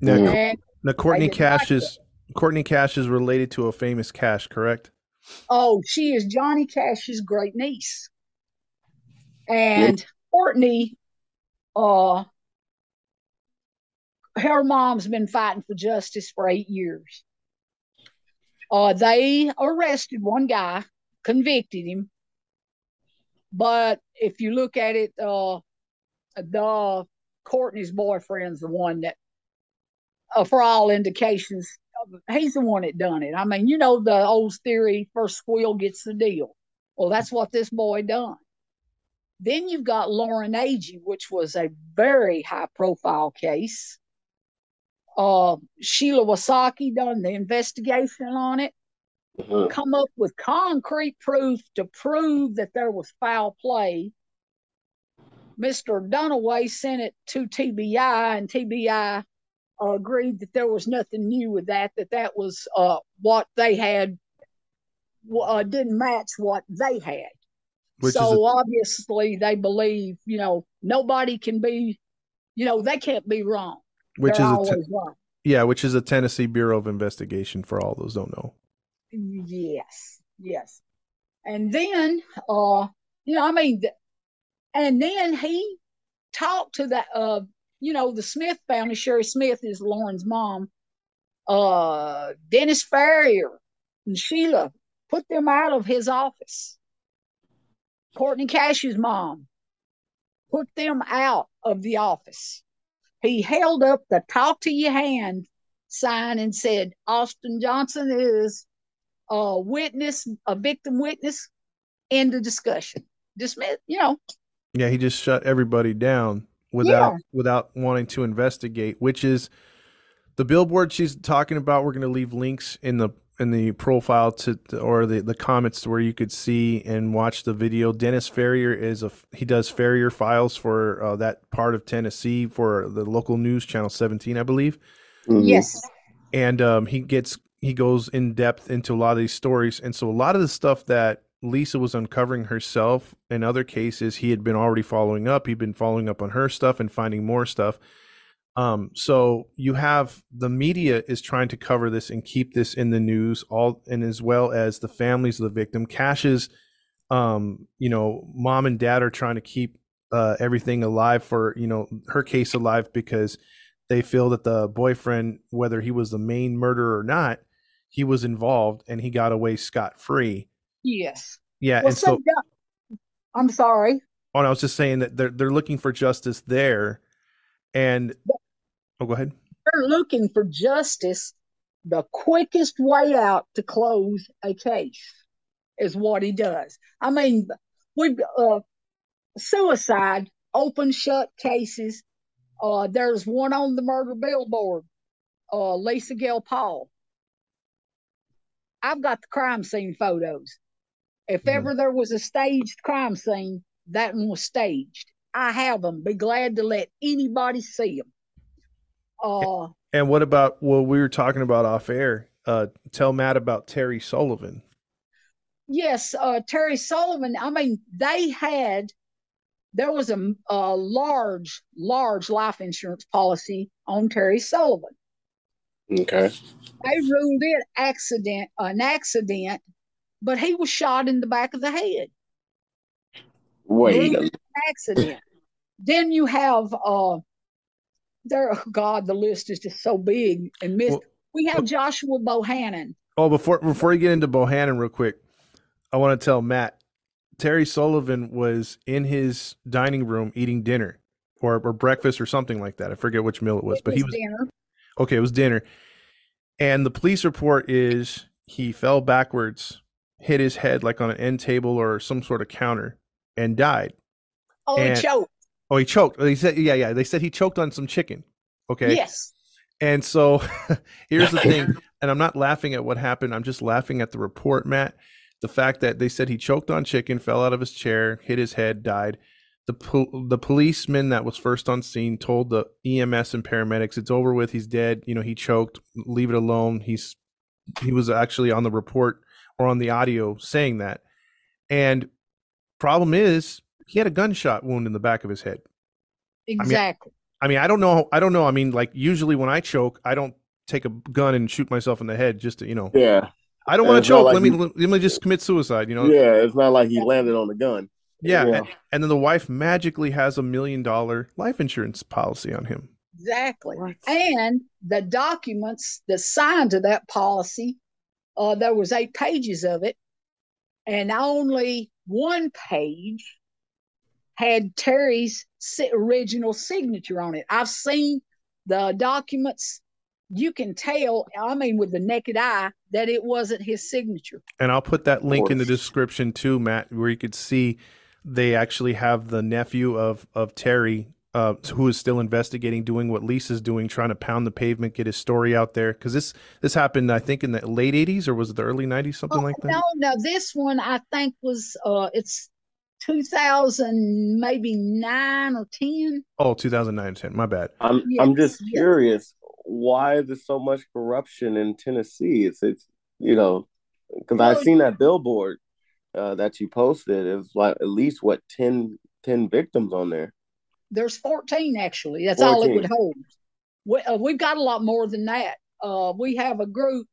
now, Mm. And now Courtney Cash is Courtney Cash is related to a famous Cash, correct? Oh, she is Johnny Cash's great niece. And Courtney, uh, her mom's been fighting for justice for eight years. Uh, they arrested one guy, convicted him. But if you look at it, uh, the Courtney's boyfriend's the one that, uh, for all indications, he's the one that done it. I mean, you know the old theory: first squeal gets the deal. Well, that's what this boy done. Then you've got Lauren Agee, which was a very high-profile case. Uh, Sheila Wysocki done the investigation on it, Mhm. come up with concrete proof to prove that there was foul play. Mr. Dunaway sent it to TBI, and TBI uh, agreed that there was nothing new with that, that that was uh, what they had, uh, didn't match what they had. Which so a, obviously they believe, you know, nobody can be, you know, they can't be wrong. which They're is a te- wrong. yeah, which is a Tennessee Bureau of Investigation for all those don't know. Yes, yes. And then, uh, you know, I mean, and then he talked to that, uh, you know, the Smith family. Sherry Smith is Lauren's mom. Uh, Dennis Ferrier and Sheila put them out of his office. Courtney Cash's mom put them out of the office. He held up the talk to your hand sign and said, Austin Johnson is a witness, a victim witness, end of discussion. Dismiss, you know, Yeah, he just shut everybody down without without wanting to investigate, which is the billboard she's talking about. We're going to leave links in the in the profile to or the the comments to where you could see and watch the video. Dennis Ferrier is a he does Ferrier files for uh, that part of Tennessee for the local news channel 17, I believe Mhm. yes, and um, he gets he goes in depth into a lot of these stories and so a lot of the stuff that lisa was uncovering herself in other cases. He had been already following up. He'd been following up on her stuff and finding more stuff. Um, so you have the media is trying to cover this and keep this in the news all and as well as the families of the victim. Cash's um, you know mom and dad are trying to keep uh, everything alive for you know her case alive because they feel that the boyfriend, whether he was the main murderer or not, he was involved and he got away scot free. Yes. Yeah, Well, and so, yeah, I'm sorry. oh, and I was just saying that they're they're looking for justice there, and oh, go ahead. They're looking for justice. The quickest way out to close a case is what he does. I mean, we uh, suicide, open shut cases. Uh, there's one on the murder billboard. Uh, Lisa Gail Paul. I've got the crime scene photos. If Mhm. ever there was a staged crime scene, that one was staged. I have them. Be glad to let anybody see them. Uh, And what about what we were talking about off air? Uh, tell Matt about Terry Sullivan. yes, uh, Terry Sullivan. I mean, they had there was a, a large, large life insurance policy on Terry Sullivan. Okay. They ruled it accident, an accident, but he was shot in the back of the head. Wait. Really? a- Accident. then you have uh, there. Oh God, the list is just so big and missed. Well- we have Joshua Bohannon. Oh, before before you get into Bohannon, real quick, I want to tell Matt Terry Sullivan was in his dining room eating dinner or, or breakfast or something like that. I forget which meal it was, It but he was dinner. okay. It was dinner, and the police report is he fell backwards, hit his head like on an end table or some sort of counter, and died. Oh, and- he choked. Oh, he choked. They said, yeah, yeah. They said he choked on some chicken. Okay. Yes. And so here's the thing, and I'm not laughing at what happened. I'm just laughing at the report, Matt. The fact that they said he choked on chicken, fell out of his chair, hit his head, died. The pol- the policeman that was first on scene told the EMS and paramedics, "It's over with. He's dead. You know, he choked. Leave it alone." He's he was actually on the report or on the audio saying that. And problem is, he had a gunshot wound in the back of his head. Exactly. I mean, I don't know. I don't know. I mean, like usually when I choke, I don't take a gun and shoot myself in the head just to, you know. Yeah. I don't want to choke. like let me you- let me just commit suicide. You know. Yeah. It's not like he landed on the gun. Yeah. Yeah. And, and then the wife magically has a million dollar life insurance policy on him. Exactly. And the documents that signed to that policy, uh, there was eight pages of it, and only one page had Terry's original signature on it. I've seen the documents. You can tell, I mean, with the naked eye, that it wasn't his signature. And I'll put that link in the description too, Matt, where you could see they actually have the nephew of of Terry, uh, who is still investigating, doing what Lisa's doing, trying to pound the pavement, get his story out there. Because this this happened, I think, in the late '80s or was it the early '90s, something Oh, like that. No, no, this one I think was uh it's 2000 maybe 9 or 10. Oh, 2009 10. My bad. I'm Yes, I'm just yes. curious why there's so much corruption in Tennessee. It's it's you know because I've Well, seen that billboard uh, that you posted. It was like at least what 10, 10 victims on there. There's 14 actually. That's all it would hold. We, uh, we've got a lot more than that. Uh, we have a group,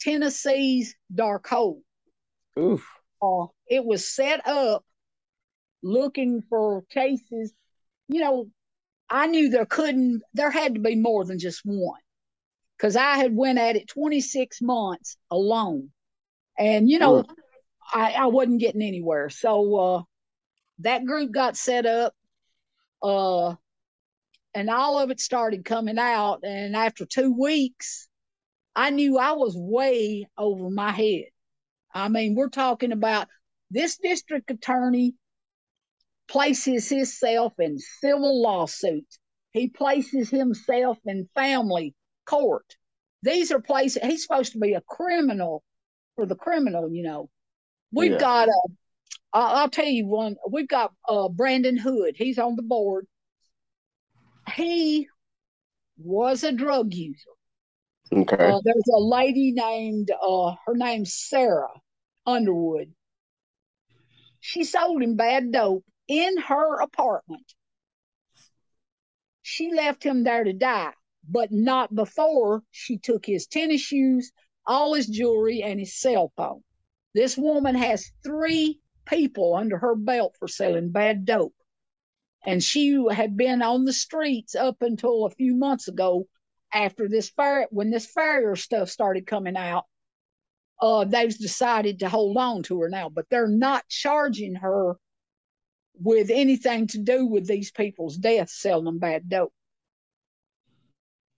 Tennessee's Dark Hole. Oof. Uh, it was set up looking for cases. You know, I knew there couldn't, there had to be more than just one because I had went at it 26 months alone. And, you know, I, I wasn't getting anywhere. So uh, that group got set up. Uh, and all of it started coming out. And after two weeks, I knew I was way over my head. I mean, we're talking about this district attorney places himself in civil lawsuits. He places himself in family court. These are places he's supposed to be a criminal for the criminal, you know. We've Yeah. got a I'll I'll tell you one. We've got uh Brandon Hood. He's on the board. He was a drug user. Okay. Uh, there's a lady named uh, her name's Sarah Underwood. She sold him bad dope in her apartment. She left him there to die, but not before she took his tennis shoes, all his jewelry, and his cell phone. This woman has three people under her belt for selling bad dope. and she had been on the streets up until a few months ago after this fire when this Ferrier stuff started coming out. Uh they've decided to hold on to her now but they're not charging her with anything to do with these people's deaths selling them bad dope.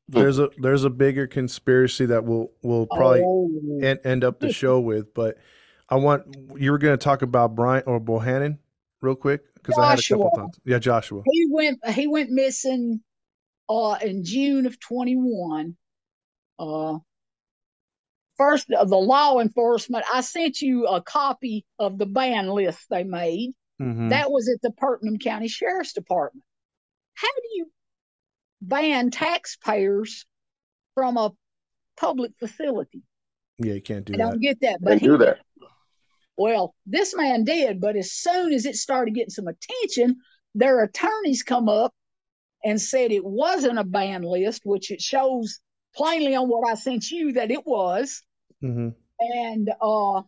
There's a there's a bigger conspiracy that we'll we'll probably oh, end, end up the show with, but I want you were going to talk about Brian or Bohannon real quick because I had a couple Joshua. thoughts. Yeah, Joshua. he went he went missing uh in June of 21 uh first uh, the law enforcement I sent you a copy of the ban list they made Mhm. that was at the Putnam County Sheriff's Department how do you ban taxpayers from a public facility yeah, you can't do I that. don't get that They but he do that. Well, this man did, but as soon as it started getting some attention, their attorneys come up and said it wasn't a ban list, which it shows plainly on what I sent you that it was. hmm And uh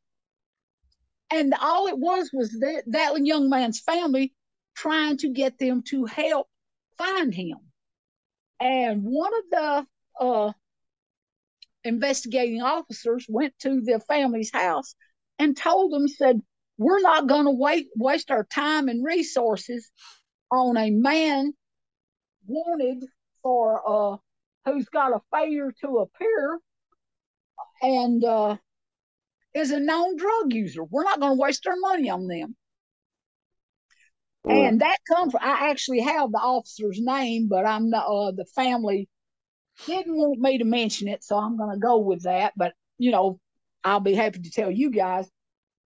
and all it was was that that young man's family trying to get them to help find him. And one of the uh investigating officers went to the family's house and told them said we're not going to wait waste our time and resources on a man wanted for uh who's got a failure to appear and uh is a known drug user we're not going to waste our money on them Mm. and that comes i actually have the officer's name but i'm not uh the family didn't want me to mention it so i'm going to go with that but you know i'll be happy to tell you guys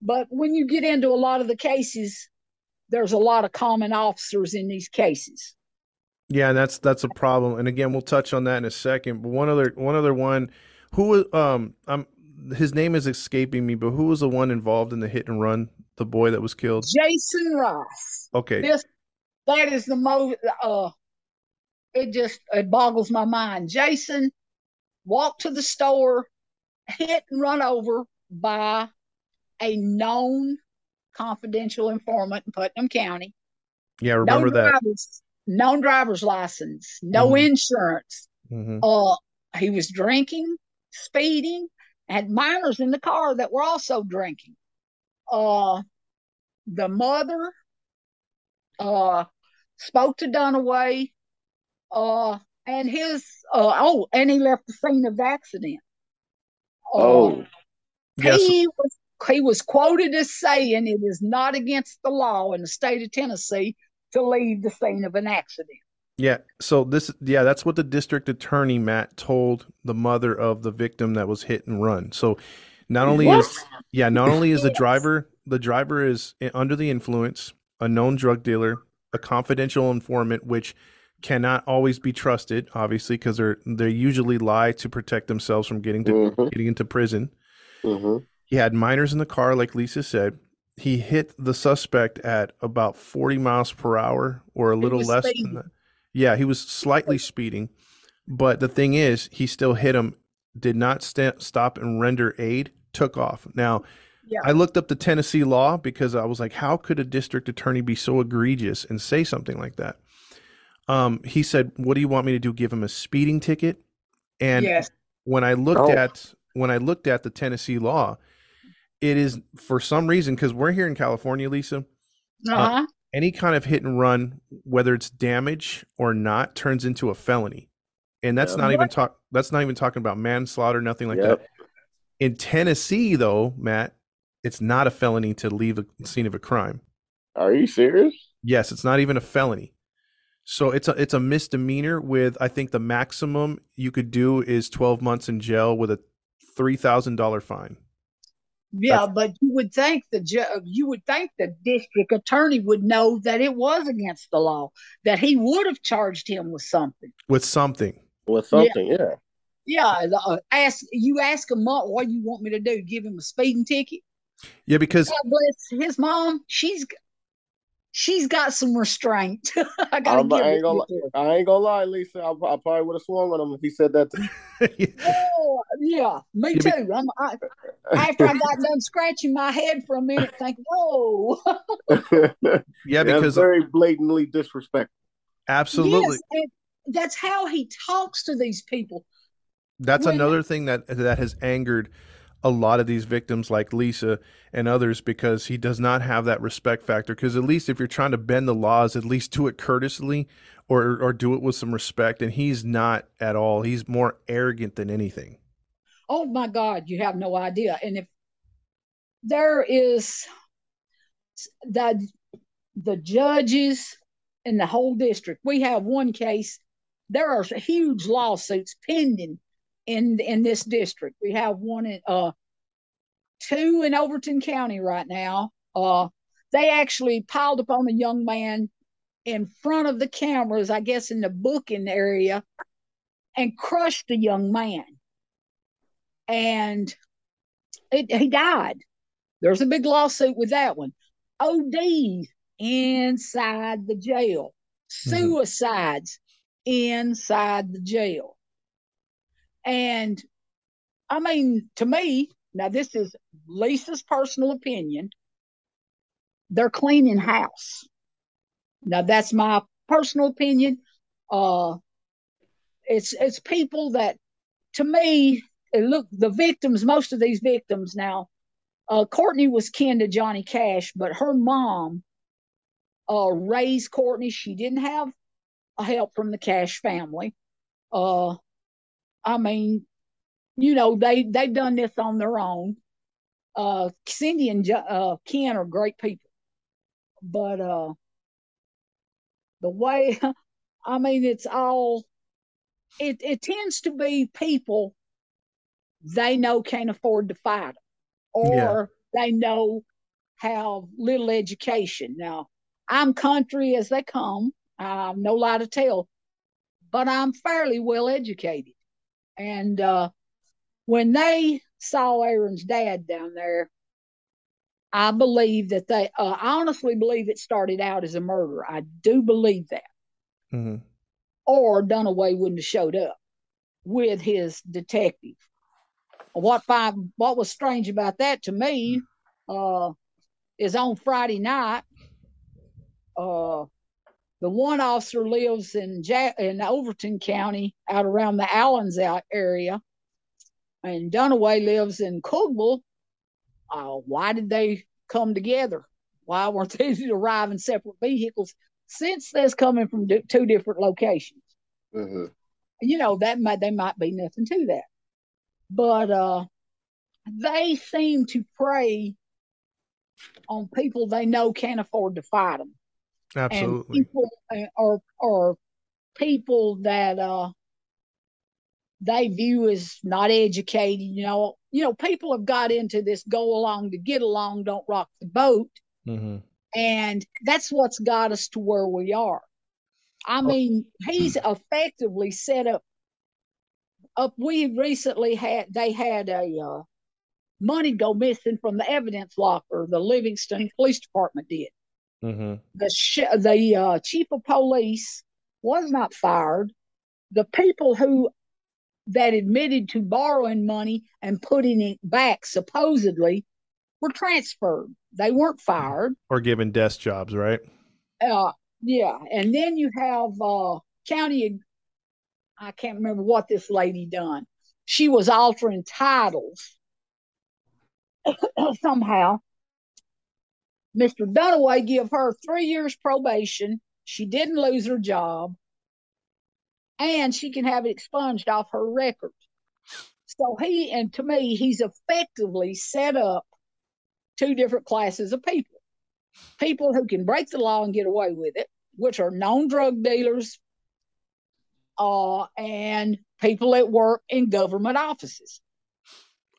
but when you get into a lot of the cases there's a lot of common officers in these cases Yeah, and that's that's a problem. And again, we'll touch on that in a second. But one other one other one, who was um um his name is escaping me, but who was the one involved in the hit and run? The boy that was killed. jason rice Okay. this that is the most uh it just it boggles my mind jason walked to the store hit and run over by a known confidential informant in putnam county. Yeah, remember no that. driver's, no driver's license no Mhm. insurance. Hmm uh he was drinking speeding had minors in the car that were also drinking. Uh the mother uh spoke to dunaway uh and his uh oh and he left the scene of the accident Oh, um, Yes. he was he was quoted as saying it is not against the law in the state of tennessee to leave the scene of an accident Yeah. So this, yeah, that's what the district attorney Matt told the mother of the victim that was hit and run. So not only What? is, yeah, not only is the driver, the driver is eh, under the influence, a known drug dealer, a confidential informant, which cannot always be trusted, obviously, because they're they usually lie to protect themselves from getting to Mhm. getting into prison. hmm He had minors in the car, like Lisa said. He hit the suspect at about 40 miles per hour or a little less speeding. than that. Yeah, he was slightly speeding. But the thing is, he still hit him, did not sta stop and render aid, took off. Now, Yeah. I looked up the Tennessee law because I was like, how could a district attorney be so egregious and say something like that? Um, he said, What do you want me to do? Give him a speeding ticket? And yes when I looked Oh. at when I looked at the Tennessee law, it is for some reason because we're here in California, Lisa. uh-huh Any kind of hit and run, whether it's damage or not, turns into a felony, and that's Yep. not even talk. That's not even talking about manslaughter, nothing like Yep. that. In Tennessee, though, Matt, it's not a felony to leave a scene of a crime. Are you serious? Yes, it's not even a felony. So it's a it's a misdemeanor with I think the maximum you could do is 12 months in jail with a $3,000 fine. Yeah, but you would think the ju- you would think the district attorney would know that it was against the law, that he would have charged him with something. with something. With something, yeah. Yeah, the- uh, ask you ask him what, what you want me to do? Give him a speeding ticket? Yeah, because God bless his mom. She's she's got some restraint. I gotta I'm- I ain't gonna. I ain't gonna lie, Lisa. I, I probably would have swung on him if he said that. To Oh, yeah, me Yeah, too. I'm, I, after I got done scratching my head for a minute, thinking, "Whoa!" Yeah, That's because very blatantly disrespectful. absolutely. Yes, that's how he talks to these people. That's when- another thing that that has angered a lot of these victims like Lisa and others because he does not have that respect factor because at least if you're trying to bend the laws at least do it courteously or or do it with some respect and he's not at all he's more arrogant than anything Oh my God, you have no idea. And if there is the the judges in the whole district, we have one case. There are huge lawsuits pending in in this district. We have one in uh two in Overton County right now. Uh, they actually piled upon a young man in front of the cameras, I guess in the booking area, and crushed the young man and it, he died. There's a big lawsuit with that one. OD inside the jail, suicides inside the jail. And I mean, to me, now this is Lisa's personal opinion. They're cleaning house. Now that's my personal opinion. Uh, it's it's people that, to me, look, the victims, most of these victims now, uh, Courtney was kin to Johnny Cash, but her mom uh, raised Courtney. She didn't have help from the Cash family. Uh, I mean, you know, they they've done this on their own. Uh, Cindy and uh, Ken are great people, but uh, the way, I mean, it's all. It it tends to be people they know can't afford to fight or they know have little education. Now, I'm country as they come. I'm no lie to tell, but I'm fairly well educated. And uh, when they saw Aaron's dad down there, I believe that they, uh, I honestly believe it started out as a murder. I do believe that. Mm-hmm. Or Dunaway wouldn't have showed up with his detective what five what was strange about that to me uh is on Friday night uh the one officer lives in ja- in Overton County out around the Allons out area. And Dunaway lives in Cookeville uh why did they come together? Why weren't they to arrive in separate vehicles? Since they're coming from di- two different locations. Hmm you know that might they might be nothing to that. But uh they seem to prey on people they know can't afford to fight them absolutely and people uh, or or people that uh they view as not educated you know you know people have got into this go along to get along don't rock the boat hmm and that's what's got us to where we are. I mean, he's effectively set up. Up, we recently had they had a uh, money go missing from the evidence locker. The Livingston Police Department did. Hmm The sh- the uh, chief of police was not fired. The people who that admitted to borrowing money and putting it back supposedly were transferred. They weren't fired. or given desk jobs right Uh, yeah, and then you have uh, county. I can't remember what this lady done. She was altering titles somehow. Mr. Dunaway give her three years probation. She didn't lose her job, and she can have it expunged off her record. So he and to me, he's effectively set up two different classes of people people who can break the law and get away with it, which are known drug dealers, uh, and people that work in government offices.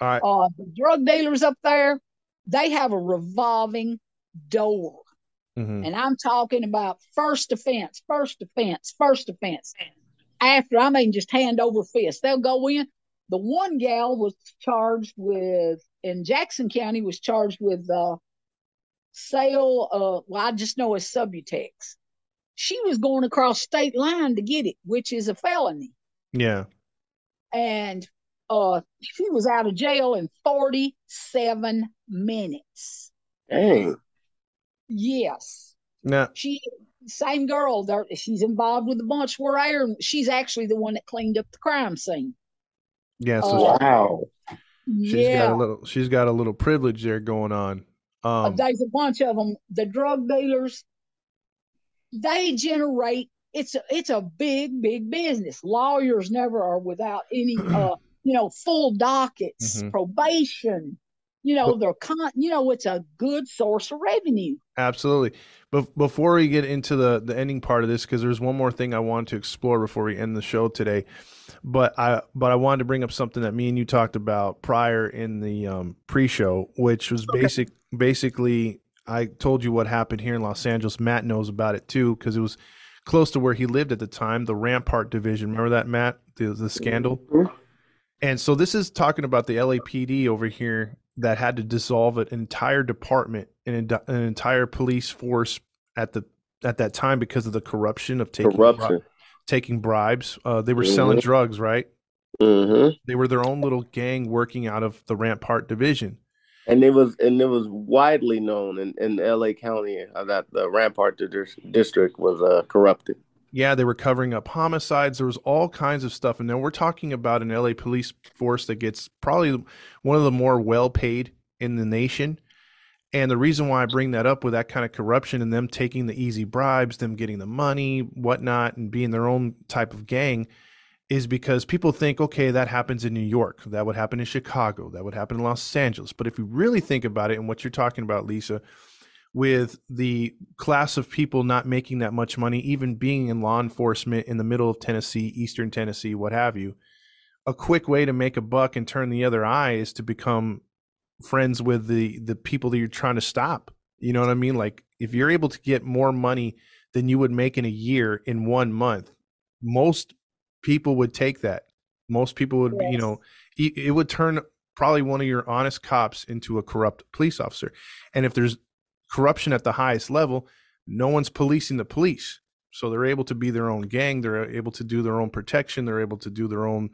all right Uh, the drug dealers up there, they have a revolving door. hmm And I'm talking about first offense, first offense, first offense. After, I mean, just hand over fist. They'll go in. The one gal was charged with, in Jackson County, was charged with uh, sale. Uh, well, I just know it's Subutex. She was going across state line to get it, which is a felony. Yeah. And uh, she was out of jail in 47 minutes. Dang. Yes. Now, She same girl. There, she's involved with a bunch where Aaron. She's actually the one that cleaned up the crime scene. yeah. So Oh, Wow. she's yeah. got a little. She's got a little privilege there going on. Uh, Um. there's a bunch of them. The drug dealers, they generate. It's a, it's a big, big business. Lawyers never are without any, uh, you know, full dockets, Mhm. probation. You know, they're con. You know, it's a good source of revenue. Absolutely. But before we get into the the ending part of this, because there's one more thing I want to explore before we end the show today. But I but I wanted to bring up something that me and you talked about prior in the um, pre-show, which was basic basically I told you what happened here in Los Angeles. Matt knows about it too because it was close to where he lived at the time, the Rampart division. Remember that, Matt? The the scandal. Mhm. And so this is talking about the LAPD over here that had to dissolve an entire department, and an entire police force at the at that time because of the corruption of taking bri- taking bribes. Uh, they were selling Mhm. drugs, right? Mm-hmm. They were their own little gang working out of the Rampart division. And it was and it was widely known in, in LA County that the Rampart dis- district was uh, corrupted. Yeah, they were covering up homicides. There was all kinds of stuff. And now we're talking about an LA police force that gets probably one of the more well paid in the nation. And the reason why I bring that up with that kind of corruption and them taking the easy bribes, them getting the money, whatnot, and being their own type of gang is because people think, okay, that happens in New York. That would happen in Chicago. That would happen in Los Angeles. But if you really think about it and what you're talking about, Lisa, with the class of people not making that much money, even being in law enforcement in the middle of Tennessee, Eastern Tennessee, what have you, a quick way to make a buck and turn the other eye is to become friends with the the people that you're trying to stop. You know what I mean? Like if you're able to get more money than you would make in a year in one month, most people would take that. Most people would, be, you know, it would turn probably one of your honest cops into a corrupt police officer. And if there's corruption at the highest level, no one's policing the police. So they're able to be their own gang. They're able to do their own protection. They're able to do their own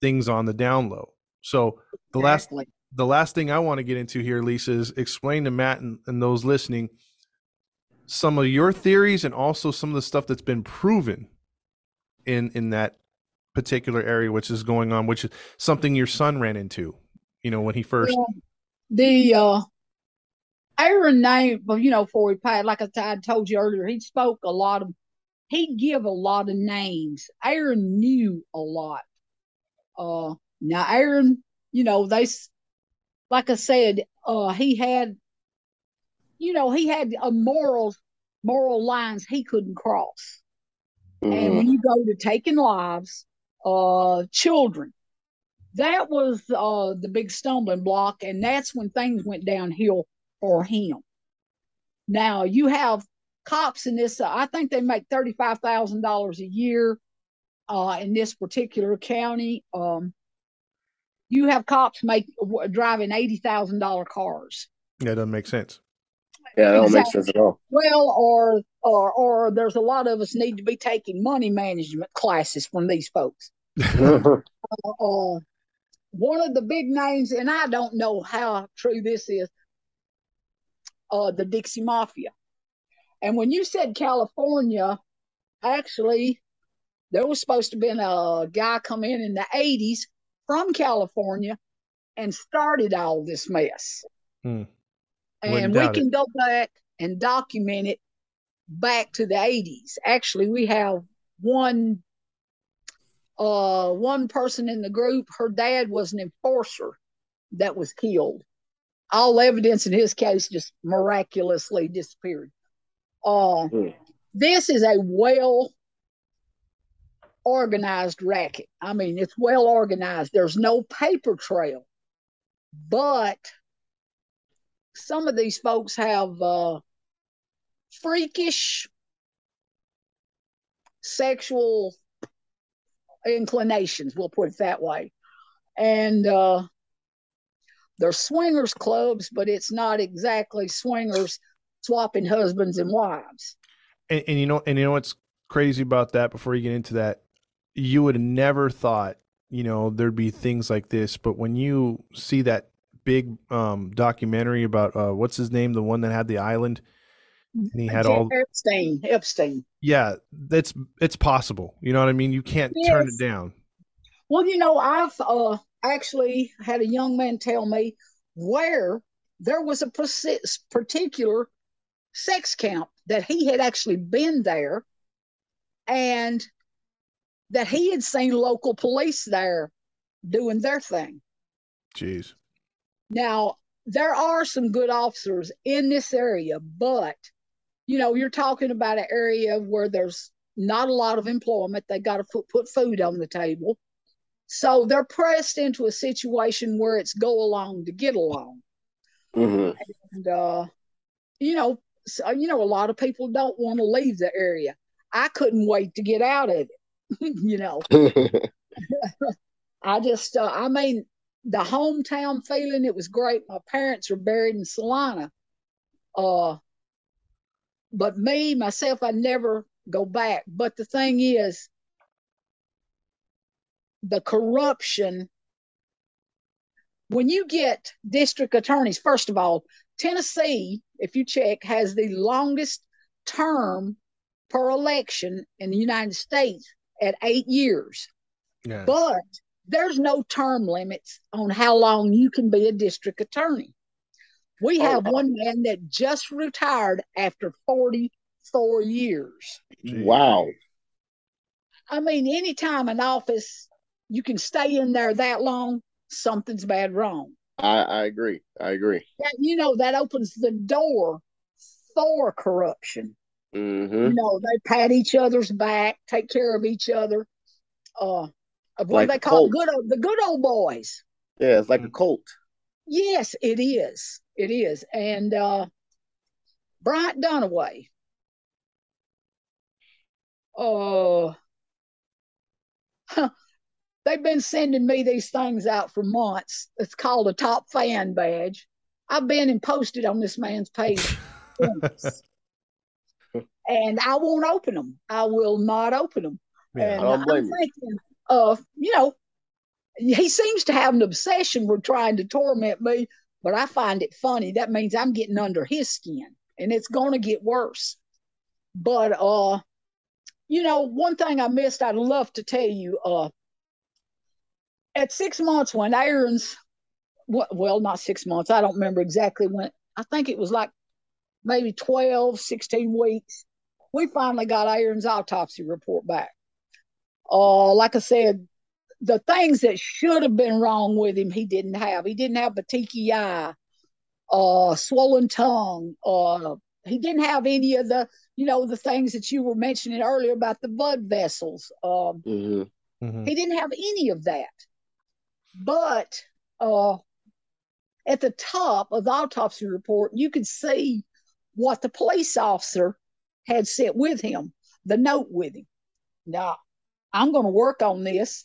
things on the down low. So the last the last thing I want to get into here, Lisa, is explain to Matt and, and those listening some of your theories and also some of the stuff that's been proven in in that particular area, which is going on, which is something your son ran into. You know, when he first. Well, the uh Aaron name, well, you know, for he passed, like I told you earlier, he spoke a lot of, he'd give a lot of names. Aaron knew a lot. Uh, now Aaron, you know, they, like I said, uh, he had, you know, he had a moral, moral lines he couldn't cross. And Mhm. when you go to taking lives, uh, children, that was uh the big stumbling block, and that's when things went downhill for him. Now you have cops in this. Uh, I think they make thirty five thousand dollars a year, uh, in this particular county. Um, you have cops make w- driving eighty thousand dollar cars. That doesn't make sense. Yeah, that don't make sense at all. Well, or or or there's a lot of us need to be taking money management classes from these folks. uh, one of the big names, and I don't know how true this is, uh, the Dixie Mafia. And when you said California, actually, there was supposed to have been a guy come in in the 80s from California and started all this mess. Hmm. And we doubt it. can go back and document it back to the 80s. Actually, we have one uh one person in the group her dad was an enforcer that was killed all evidence in his case just miraculously disappeared uh Hmm. this is a well organized racket i mean it's well organized there's no paper trail but some of these folks have uh freakish sexual inclinations, we'll put it that way. And uh, they're swingers clubs, but it's not exactly swingers swapping husbands and wives. And, and you know, and you know what's crazy about that? Before you get into that, you would have never thought, you know, there'd be things like this. But when you see that big um, documentary about uh, what's his name, the one that had the island, and he had all Epstein. Epstein. Yeah, that's it's possible. You know what I mean? You can't Yes. turn it down. Well, you know, I've uh, actually had a young man tell me where there was a particular sex camp that he had actually been there and that he had seen local police there doing their thing. Jeez. Now, there are some good officers in this area, but you know, you're talking about an area where there's not a lot of employment. They got to put, put food on the table. So they're pressed into a situation where it's go along to get along. hmm And, uh, you know, so, you know, a lot of people don't want to leave the area. I couldn't wait to get out of it. you know, I just, uh, I mean, the hometown feeling, it was great. My parents are buried in Celina. Uh, but me, myself, I never go back. But the thing is, the corruption, when you get district attorneys, first of all, Tennessee, if you check, has the longest term per election in the United States at eight years. Yeah. But there's no term limits on how long you can be a district attorney. We Oh, have wow. one man that just retired after 44 years. wow. I mean, anytime an office you can stay in there that long, something's bad wrong. I, I agree. I agree. That, you know, that opens the door for corruption. hmm You know, they pat each other's back, take care of each other. Uh, what Like they call cult. good old, the good old boys. Yeah, it's like a cult. Yes, it is. It is. And uh Bryant Dunaway. Oh, they've been sending me these things out for months. It's called a top fan badge. I've been and posted on this man's page. and I won't open them. I will not open them. Yeah. And I don't I'm blame you. thinking of, you know, he seems to have an obsession with trying to torment me, but I find it funny. That means I'm getting under his skin and it's going to get worse. But, uh, you know, one thing I missed, I'd love to tell you, uh, at six months when Aaron's, well, not six months, I don't remember exactly when, I think it was like maybe 12, 16 weeks, we finally got Aaron's autopsy report back. Uh, like I said, the things that should have been wrong with him, he didn't have. He didn't have petechiae eye, uh, swollen tongue. Uh, he didn't have any of the, you know, the things that you were mentioning earlier about the blood vessels. Um, hmm Mhm. he didn't have any of that. But uh, at the top of the autopsy report, you could see what the police officer had sent with him, the note with him. Now, I'm going to work on this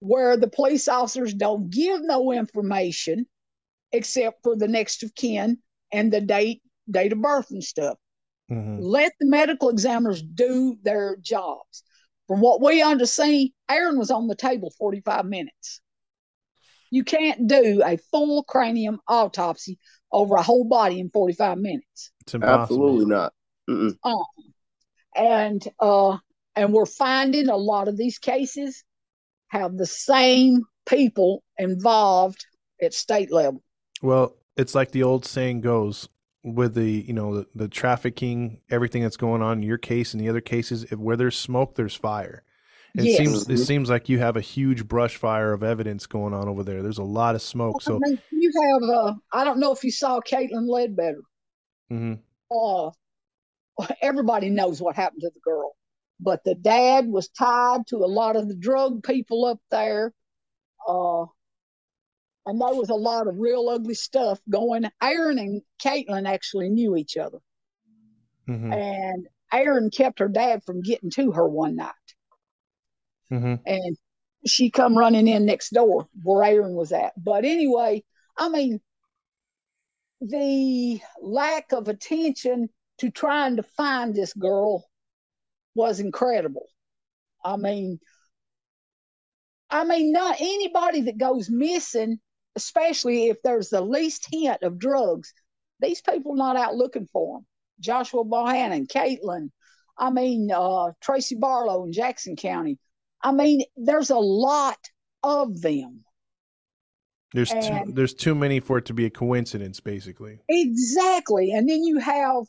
where the police officers don't give no information except for the next of kin and the date, date of birth and stuff Mhm. let the medical examiners do their jobs. From what we understand, Aaron was on the table 45 minutes. You can't do a full cranium autopsy over a whole body in 45 minutes. It's impossible. Absolutely not. Mm-mm. And uh and we're finding a lot of these cases have the same people involved at state level. Well, it's like the old saying goes with the you know the, the trafficking, everything that's going on in your case and the other cases. If where there's smoke, there's fire. It Yes. seems it Mhm. seems like you have a huge brush fire of evidence going on over there. There's a lot of smoke. So I mean, you have uh I don't know if you saw Caitlin Ledbetter. mhm. uh, everybody knows what happened to the girl. But the dad was tied to a lot of the drug people up there. Uh, and there was a lot of real ugly stuff going. Aaron and Caitlin actually knew each other. Mhm. And Aaron kept her dad from getting to her one night. Mhm. And she come running in next door where Aaron was at. But anyway, I mean, the lack of attention to trying to find this girl was incredible. I mean, I mean, not anybody that goes missing, especially if there's the least hint of drugs, these people not out looking for them. Joshua Bohannon, Caitlin, I mean, uh, Tracy Barlow in Jackson County. I mean, there's a lot of them. There's too, there's too many for it to be a coincidence, basically. Exactly. And then you have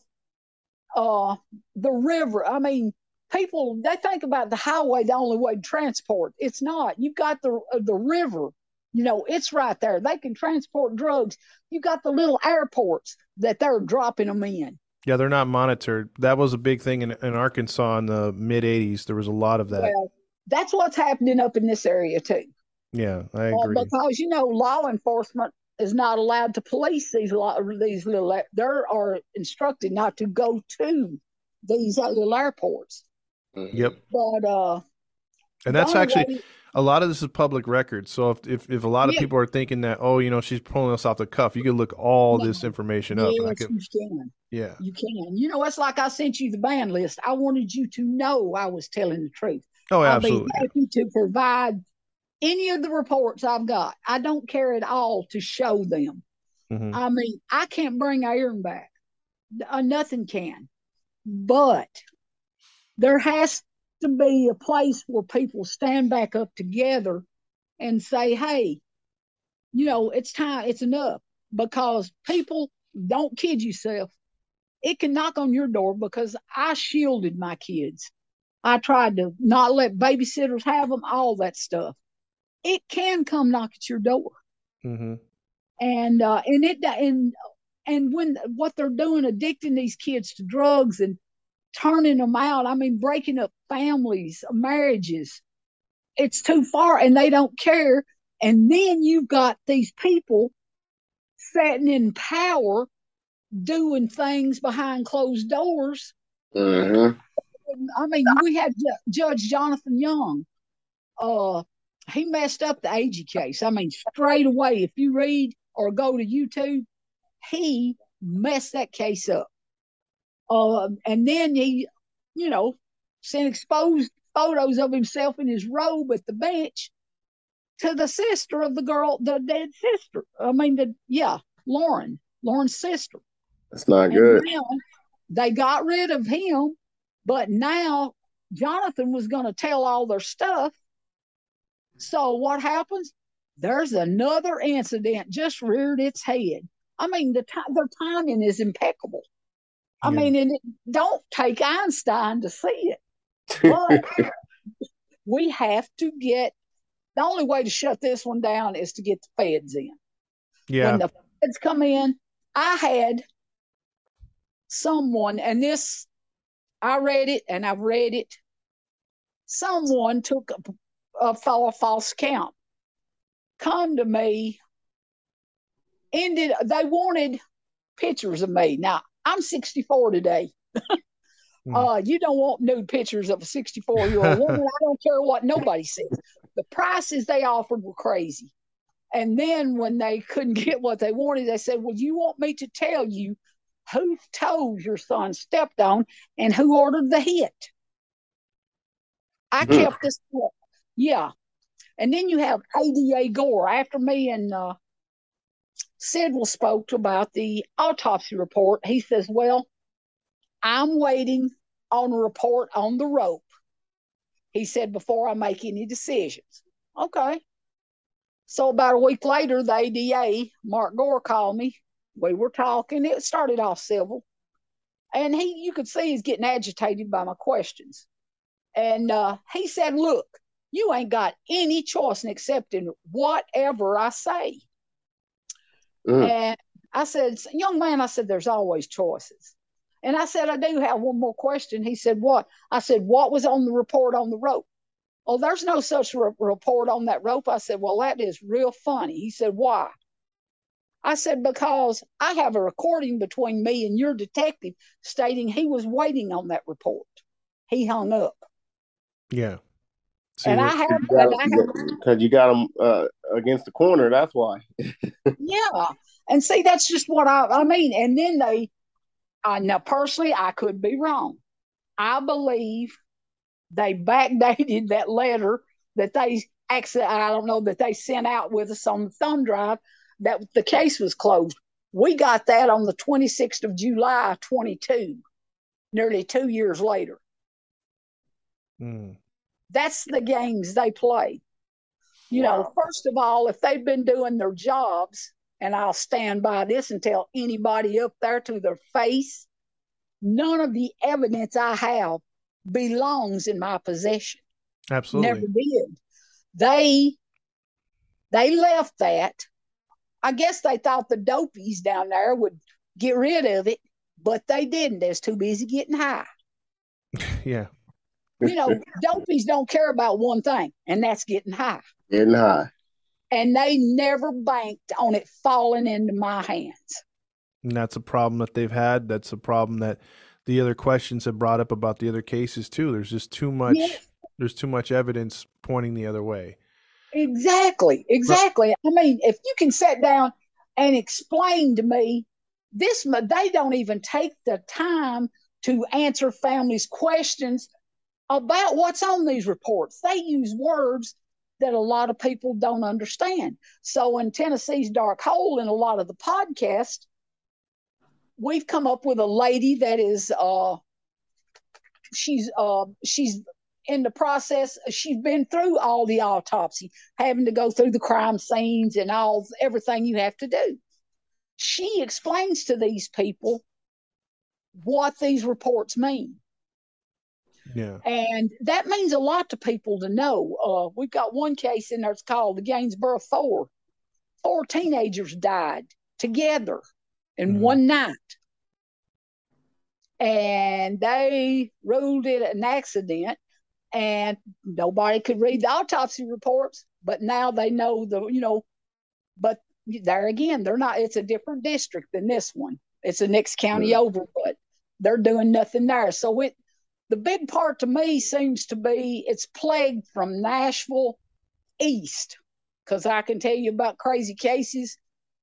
uh the river. I mean, people they think about the highway the only way to transport. It's not. You've got the uh, the river. You know, it's right there. They can transport drugs. You got the little airports that they're dropping them in. Yeah, they're not monitored. That was a big thing in, in Arkansas in the mid '80s. There was a lot of that. Well, that's what's happening up in this area too. yeah, I Uh, agree. because you know law enforcement is not allowed to police these these little they are instructed not to go to these uh, little airports Yep, but uh and that's actually way- a lot of this is public record. So if if, if a lot of Yeah. people are thinking that, oh, you know, she's pulling us off the cuff, you can look all No. this information up. and yes, could, you can yeah, you can you know it's like i sent you the band list i wanted you to know i was telling the truth oh, i'll absolutely. be happy to provide any of the reports i've got i don't care at all to show them Mhm. I mean, I can't bring Aaron back. Uh, nothing can. But there has to be a place where people stand back up together and say, hey, you know, it's time, it's enough. Because people don't kid yourself. It can knock on your door because I shielded my kids. I tried to not let babysitters have them, all that stuff. It can come knock at your door hmm and uh, and it and and when what they're doing, addicting these kids to drugs and turning them out. I mean, breaking up families, marriages. It's too far, and they don't care. And then you've got these people sitting in power, doing things behind closed doors. Mhm. I mean, we had Judge Jonathan Young. Uh, he messed up the AG case. I mean, straight away, if you read or go to YouTube, he messed that case up. Uh, and then he, you know, sent exposed photos of himself in his robe at the bench to the sister of the girl, the dead sister. I mean, the yeah, Lauren, Lauren's sister. That's not And good. they got rid of him, but now Jonathan was going to tell all their stuff. So what happens? There's another incident just reared its head. I mean, the ti- their timing is impeccable. I Yeah. mean, and it, don't take Einstein to see it, but we have to get. The only way to shut this one down is to get the feds in Yeah, when the feds come in, I had someone, and this, I read it and I've read it. Someone took a, a, fa- false count, come to me, ended, they wanted pictures of me. Now, I'm 64 today. Hmm. Uh, you don't want nude pictures of a 64 year old woman. I don't care what nobody says. The prices they offered were crazy. And then when they couldn't get what they wanted, they said, Well, you want me to tell you whose toes your son stepped on and who ordered the hit? I Hmm. kept this. book. Yeah. And then you have ADA Gore. After me and uh, Sidwell spoke about the autopsy report, he says, Well, I'm waiting on a report on the rope. He said, before I make any decisions. Okay. So about a week later, the ADA, Mark Gore, called me. We were talking. It started off civil. And he you could see he's getting agitated by my questions. And uh, he said, Look, you ain't got any choice in accepting whatever I say. Mm. And I said, Young man, I said, there's always choices. And I said, I do have one more question. He said, What? I said, What was on the report on the rope? Oh, there's no such re- report on that rope. I said, Well, that is real funny. He said, Why? I said, Because I have a recording between me and your detective stating he was waiting on that report. He hung up. yeah. See, and I have, You and I have Cause you got him uh, against the corner. That's why. Yeah. And see, that's just what I, I mean. And then they, I now personally, I could be wrong. I believe they backdated that letter that they actually, I don't know, that they sent out with us on the thumb drive that the case was closed. We got that on the 26th of July, 22, nearly two years later. Mm. That's the games they play. You know, first of all, if they've been doing their jobs, and I'll stand by this and tell anybody up there to their face, none of the evidence I have belongs in my possession. Absolutely. Never did. They they left that. I guess they thought the dopies down there would get rid of it, but they didn't. They was too busy getting high. Yeah. You know, dopies don't care about one thing, and that's getting high. Getting high. And they never banked on it falling into my hands. And that's a problem that they've had. That's a problem that the other questions have brought up about the other cases too. There's just too much Yes. there's too much evidence pointing the other way. Exactly, exactly. I mean, if you can sit down and explain to me this, they don't even take the time to answer families' questions about what's on these reports. They use words that a lot of people don't understand. So, in Tennessee's Dark Hole, in a lot of the podcasts, we've come up with a lady that is, uh, she's, uh, she's in the process she's been through all the autopsy having to go through the crime scenes and all everything you have to do. She explains to these people what these reports mean. Yeah. and that means a lot to people to know. Uh, we've got one case in there it's called the Gainesboro four. Four teenagers died together in Mhm. one night. And they ruled it an accident and nobody could read the autopsy reports but now they know the you know but there again they're not it's a different district than this one it's the next county Right. over but they're doing nothing there so it the big part to me seems to be it's plagued from nashville east because i can tell you about crazy cases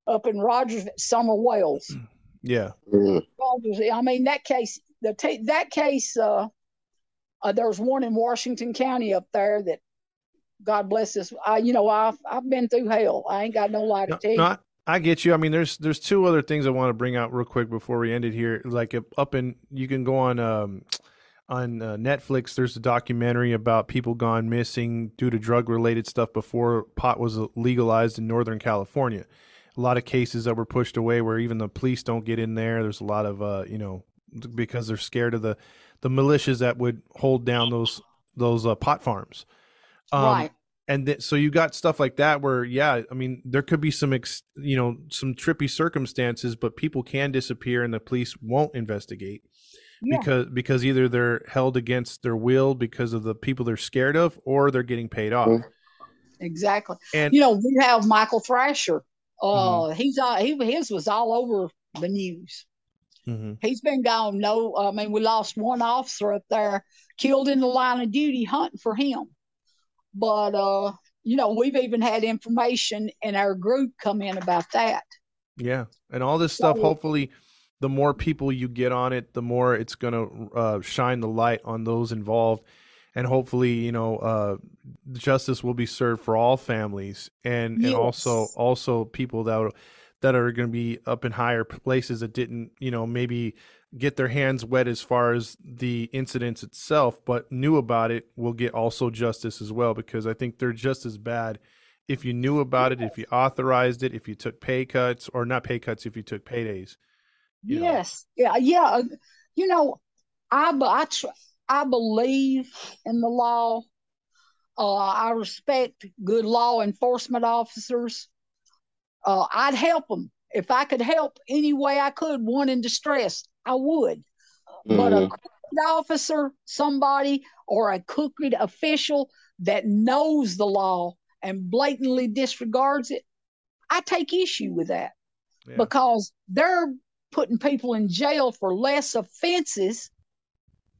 up in rogers summer wells Yeah. Mhm. Rogers, I mean that case. The ta- that case. Uh, uh, there was one in Washington County up there that, God bless us. I, you know, I've I've been through hell. I ain't got no lie to No, tell you. no, I, I get you. I mean, there's there's two other things I want to bring out real quick before we end it here. Like up- up in, you can go on um, on uh, Netflix. There's a documentary about people gone missing due to drug related stuff before pot was legalized in Northern California. A lot of cases that were pushed away where even the police don't get in there. There's a lot of uh, you know, because they're scared of the the militias that would hold down those those uh, pot farms. Um, right. and th- so you got stuff like that where yeah i mean there could be some ex- you know some trippy circumstances but people can disappear and the police won't investigate Yeah. because because either they're held against their will because of the people they're scared of or they're getting paid off Mhm. Exactly. and You know, we have Michael Thrasher. Uh, Mm-hmm. he's uh, he his was all over the news. Mhm. He's been gone. No, I mean, we lost one officer up there, killed in the line of duty hunting for him. But uh, you know, we've even had information in our group come in about that. yeah and all this stuff So- hopefully the more people you get on it the more it's going to uh, shine the light on those involved and hopefully you know uh, justice will be served for all families and and also also people that that are going to be up in higher places that didn't you know maybe get their hands wet as far as the incidents itself but knew about it will get also justice as well because i think they're just as bad if you knew about it if you authorized it if you took pay cuts or not pay cuts if you took paydays you know. Yes, yeah, yeah. uh, You know, I I tr- I believe in the law. Uh, I respect good law enforcement officers. Uh, I'd help them if I could help any way I could. One in distress, I would. But a Mhm. crooked officer, somebody, or a crooked official that knows the law and blatantly disregards it, I take issue with that Yeah. because they're putting people in jail for less offenses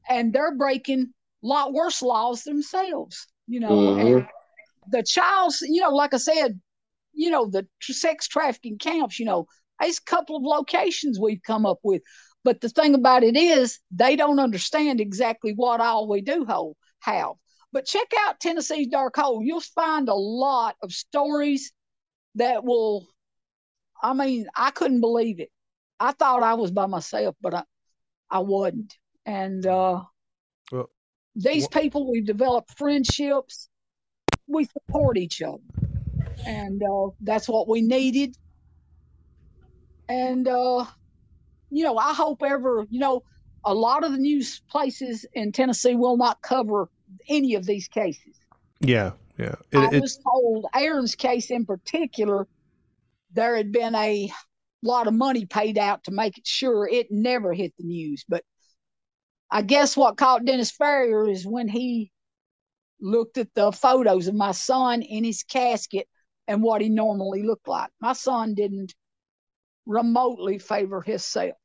and they're breaking a lot worse laws themselves, you know. Mhm. And the child's, you know, like I said, you know, the sex trafficking camps, you know, There's a couple of locations we've come up with. But the thing about it is, they don't understand exactly what all we do hold, have. But check out Tennessee's Dark Hole. You'll find a lot of stories that will, I mean, I couldn't believe it. I thought I was by myself, but I, I wasn't. And uh, Well, these wha- people, we've developed friendships. We support each other. And uh, that's what we needed. And, uh, you know, I hope ever, you know, a lot of the news places in Tennessee will not cover any of these cases. Yeah, yeah. I It, it, was told Aaron's case in particular, there had been a lot of money paid out to make it sure it never hit the news. But I guess what caught Dennis Ferrier is when he looked at the photos of my son in his casket and what he normally looked like. My son didn't remotely favor his himself.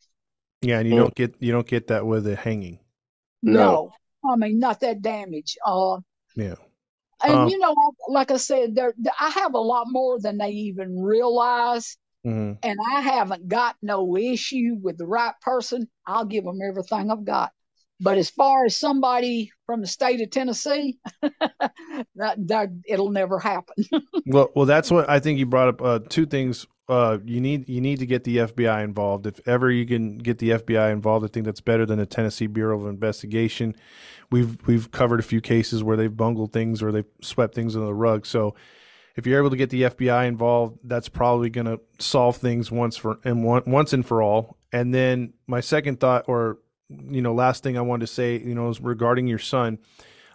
yeah, and you don't get you don't get that with a hanging. No. I mean, not that damage. Uh, Yeah. and Um, you know, like I said, there I have a lot more than they even realize. hmm and I haven't got no issue with the right person, I'll give them everything I've got. But as far as somebody from the state of Tennessee, that, that it'll never happen. Well, well, that's what I think you brought up. Uh, two things. Uh, you need you need to get the FBI involved. If ever you can get the FBI involved, I think that's better than the Tennessee Bureau of Investigation. We've we've covered a few cases where they've bungled things or they've swept things under the rug. So, if you're able to get the FBI involved, that's probably going to solve things once for and one, once and for all. And then my second thought, or you know, last thing I wanted to say, you know, is regarding your son.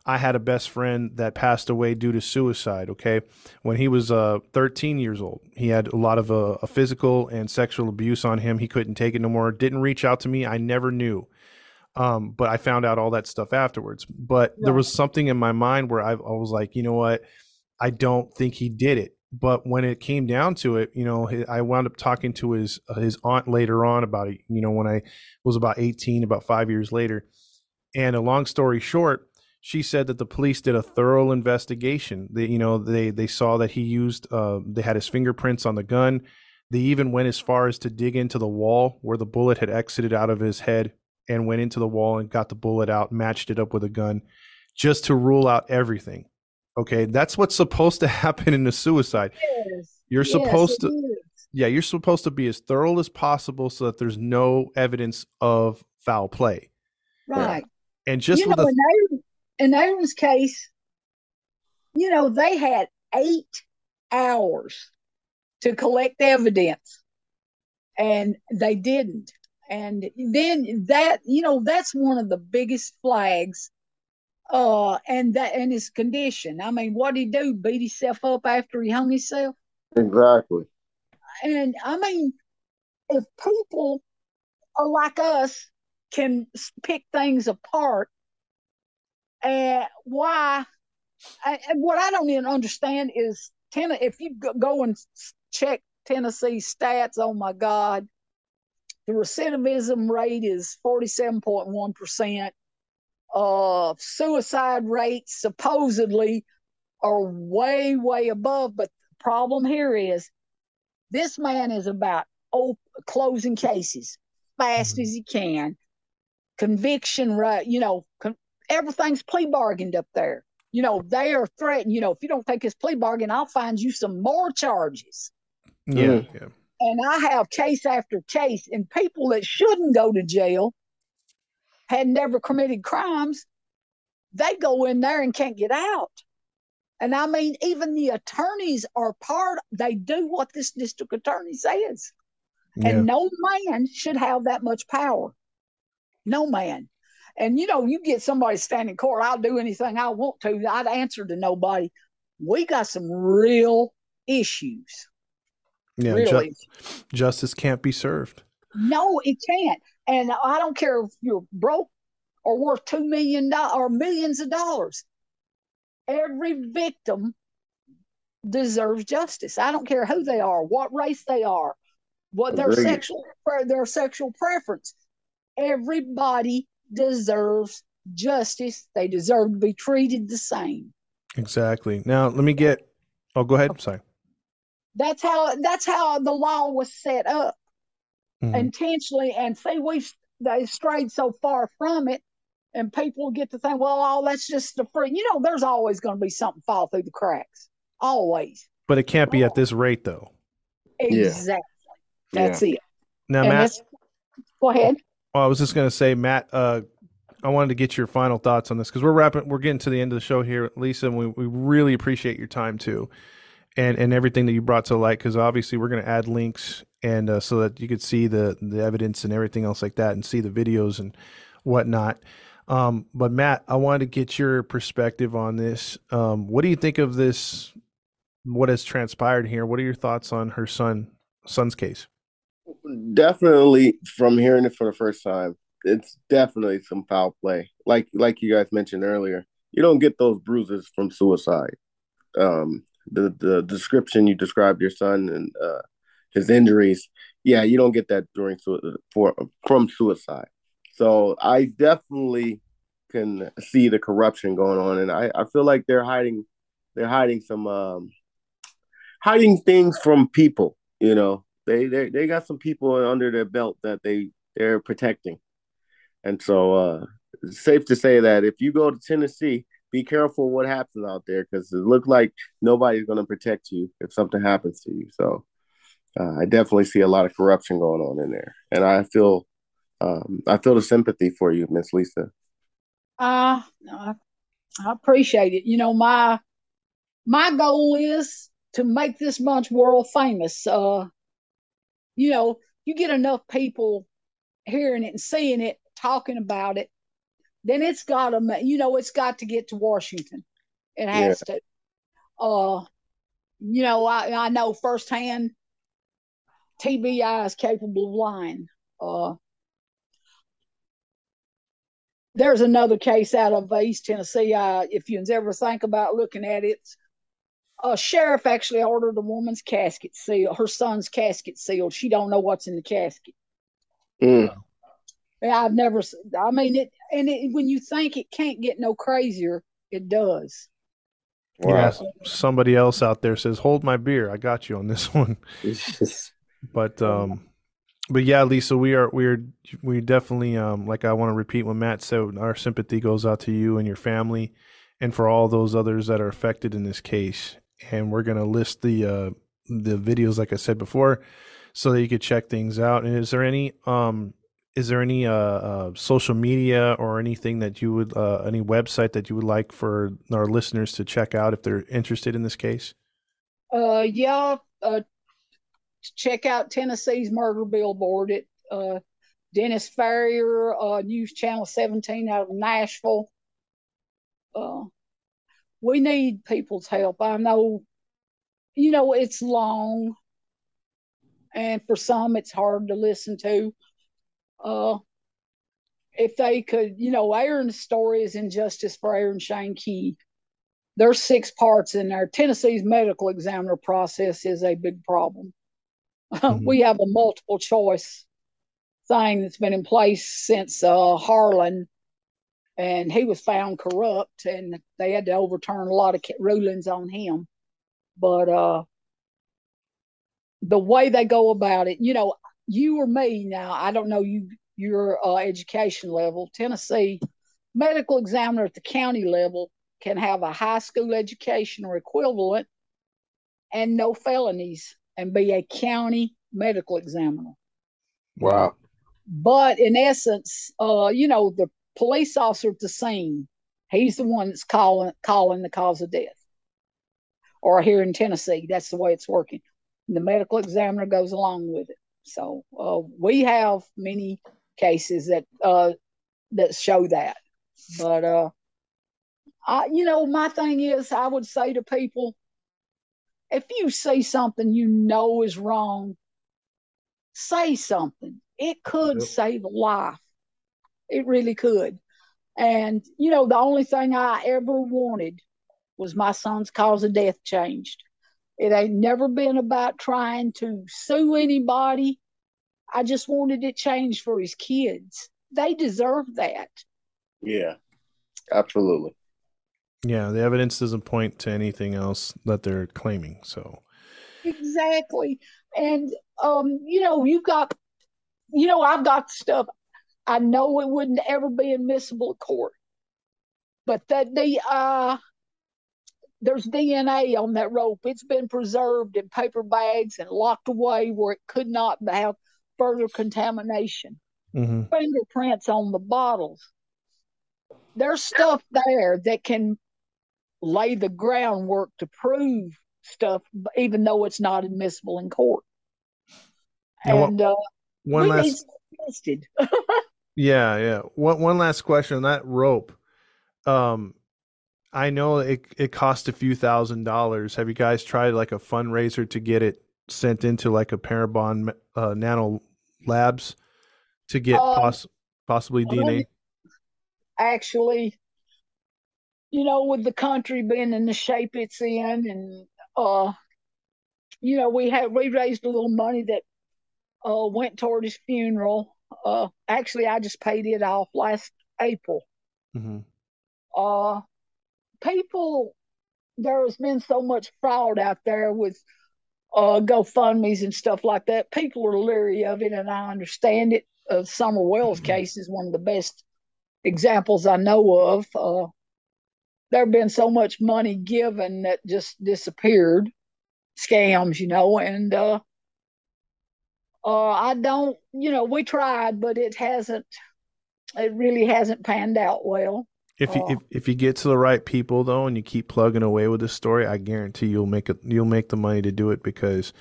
I had a best friend that passed away due to suicide. Okay, when he was uh, 13 years old, he had a lot of uh, a physical and sexual abuse on him. He couldn't take it no more. Didn't reach out to me. I never knew. Um, but I found out all that stuff afterwards. But there was something in my mind where I, I was like, you know what? I don't think he did it. But when it came down to it, you know, I wound up talking to his uh, his aunt later on about it. You know, when I was about 18, about five years later. And a long story short, she said that the police did a thorough investigation. They, you know, they they saw that he used, uh, they had his fingerprints on the gun. They even went as far as to dig into the wall where the bullet had exited out of his head and went into the wall and got the bullet out, matched it up with a gun, just to rule out everything. Okay, that's what's supposed to happen in a suicide. You're Yes, supposed to, is. yeah, you're supposed to be as thorough as possible so that there's no evidence of foul play. right. And just you with know, a in, Aaron, in Aaron's case, you know, they had eight hours to collect evidence, and they didn't. And then that, you know, that's one of the biggest flags. Uh, and that and his condition. I mean, what did he do? Beat himself up after he hung himself? Exactly. And I mean, if people like us can pick things apart, and why? I, and what I don't even understand is ten. If you go- go and check Tennessee stats, oh my God, the recidivism rate is forty-seven point one percent. Uh, suicide rates supposedly are way, way above. But the problem here is this man is about op- closing cases fast Mhm. as he can. Conviction rate, you know, con- everything's plea bargained up there. You know, they are threatened. You know, if you don't take his plea bargain, I'll find you some more charges. yeah, Mm. yeah. And I have case after case, and people that shouldn't go to jail had never committed crimes. They go in there and can't get out. And I mean, even the attorneys are part, they do what this district attorney says. yeah. And no man should have that much power. No man. And you know, you get somebody standing court, I'll do anything I want to. I'd answer to nobody. We got some real issues. yeah. real ju- issues. justice can't be served. No, it can't. And I don't care if you're broke or worth two million dollars or millions of dollars. Every victim deserves justice. I don't care who they are, what race they are, what their Agreed. sexual their sexual preference. Everybody deserves justice. They deserve to be treated the same. Exactly. Now let me get. Oh, go ahead. Sorry. That's how that's how the law was set up. Mm-hmm. intentionally and see we've they strayed so far from it and people get to think, well, oh, that's just the free. You know, there's always going to be something fall through the cracks, always. But it can't be at this rate, though. Exactly. Yeah. That's yeah. it. Now, and Matt, go ahead. Well, I was just going to say, Matt. Uh, I wanted to get your final thoughts on this because we're wrapping, we're getting to the end of the show here, Lisa, and we, we really appreciate your time too, and and everything that you brought to light. Because obviously, we're going to add links and uh, so that you could see the the evidence and everything else like that, and see the videos and whatnot. Um, but Matt, I wanted to get your perspective on this. Um, what do you think of this? What has transpired here? What are your thoughts on her son son's case? Definitely, from hearing it for the first time, it's definitely some foul play. Like like you guys mentioned earlier, you don't get those bruises from suicide. Um, the the description you described your son and uh, his injuries, yeah, you don't get that during for from suicide. So I definitely can see the corruption going on, and I, I feel like they're hiding they're hiding some um, hiding things from people. You know, they they they got some people under their belt that they they're protecting, and so uh, safe to say that if you go to Tennessee, be careful what happens out there because it looked like nobody's going to protect you if something happens to you. So uh, I definitely see a lot of corruption going on in there, and I feel um, I feel the sympathy for you, Miss Lisa. Uh, I appreciate it. You know, my my goal is to make this bunch world famous. Uh, you know, you get enough people hearing it and seeing it, talking about it, then it's got to, you know, it's got to get to Washington. It has yeah. to. Uh, you know, I, I know firsthand TBI is capable of lying. Uh, there's another case out of East Tennessee. Uh, if you ever think about looking at it, a sheriff actually ordered a woman's casket sealed, her son's casket sealed. She don't know what's in the casket. Mm. I've never. I mean it, and it, when you think it can't get no crazier, it does. Wow. Yeah, somebody else out there says, "Hold my beer. I got you on this one." but um, but yeah, Lisa, we are we are we definitely um like I want to repeat what Matt said. Our sympathy goes out to you and your family, and for all those others that are affected in this case. And we're gonna list the uh the videos like I said before, so that you could check things out. And is there any um is there any uh, uh social media or anything that you would uh any website that you would like for our listeners to check out if they're interested in this case? Uh yeah, uh check out Tennessee's murder billboard at uh, Dennis Ferrier uh, News Channel 17 out of Nashville. Uh, we need people's help. I know, you know, it's long, and for some, it's hard to listen to. Uh, if they could, you know, Aaron's story is injustice for Aaron Shane Key. There's six parts in there. Tennessee's medical examiner process is a big problem. Mm-hmm. we have a multiple choice thing that's been in place since uh, Harlan, and he was found corrupt, and they had to overturn a lot of rulings on him. But uh, the way they go about it, you know, you or me now, I don't know you your uh, education level. Tennessee medical examiner at the county level can have a high school education or equivalent and no felonies and be a county medical examiner. Wow. But in essence, uh, you know, the police officer at the scene, he's the one that's calling calling the cause of death. Or here in Tennessee, that's the way it's working. The medical examiner goes along with it. So uh, we have many cases that uh, that show that. But uh, I, you know, my thing is, I would say to people, if you see something you know is wrong, say something. It could yep. save a life. It really could. And, you know, the only thing I ever wanted was my son's cause of death changed. It ain't never been about trying to sue anybody. I just wanted it changed for his kids. They deserve that. Yeah, absolutely. Yeah, the evidence doesn't point to anything else that they're claiming. So exactly, and um, you know, you've got you know, I've got stuff. I know it wouldn't ever be admissible in court, but that the uh, there's DNA on that rope. It's been preserved in paper bags and locked away where it could not have further contamination. Mm-hmm. Fingerprints on the bottles. There's stuff there that can lay the groundwork to prove stuff, even though it's not admissible in court. Now, And uh, One last need some tested. Yeah, yeah. One one last question on that rope. Um, I know it it cost a few thousand dollars. Have you guys tried like a fundraiser to get it sent into like a Parabon uh, Nano Labs to get Um, poss- possibly DNA? actually, you know, with the country being in the shape it's in, and uh, you know, we had we raised a little money that uh went toward his funeral. Uh, actually, I just paid it off last April. hmm Uh, people, there has been so much fraud out there with uh GoFundmes and stuff like that. People are leery of it, and I understand it. Uh, Summer Wells case is one of the best examples I know of. Uh, there have been so much money given that just disappeared, scams, you know, and uh, uh, I don't, you know, we tried, but it hasn't, it really hasn't panned out well. If you Oh. if, if you get to the right people though, and you keep plugging away with this story, I guarantee you'll make it. You'll make the money to do it because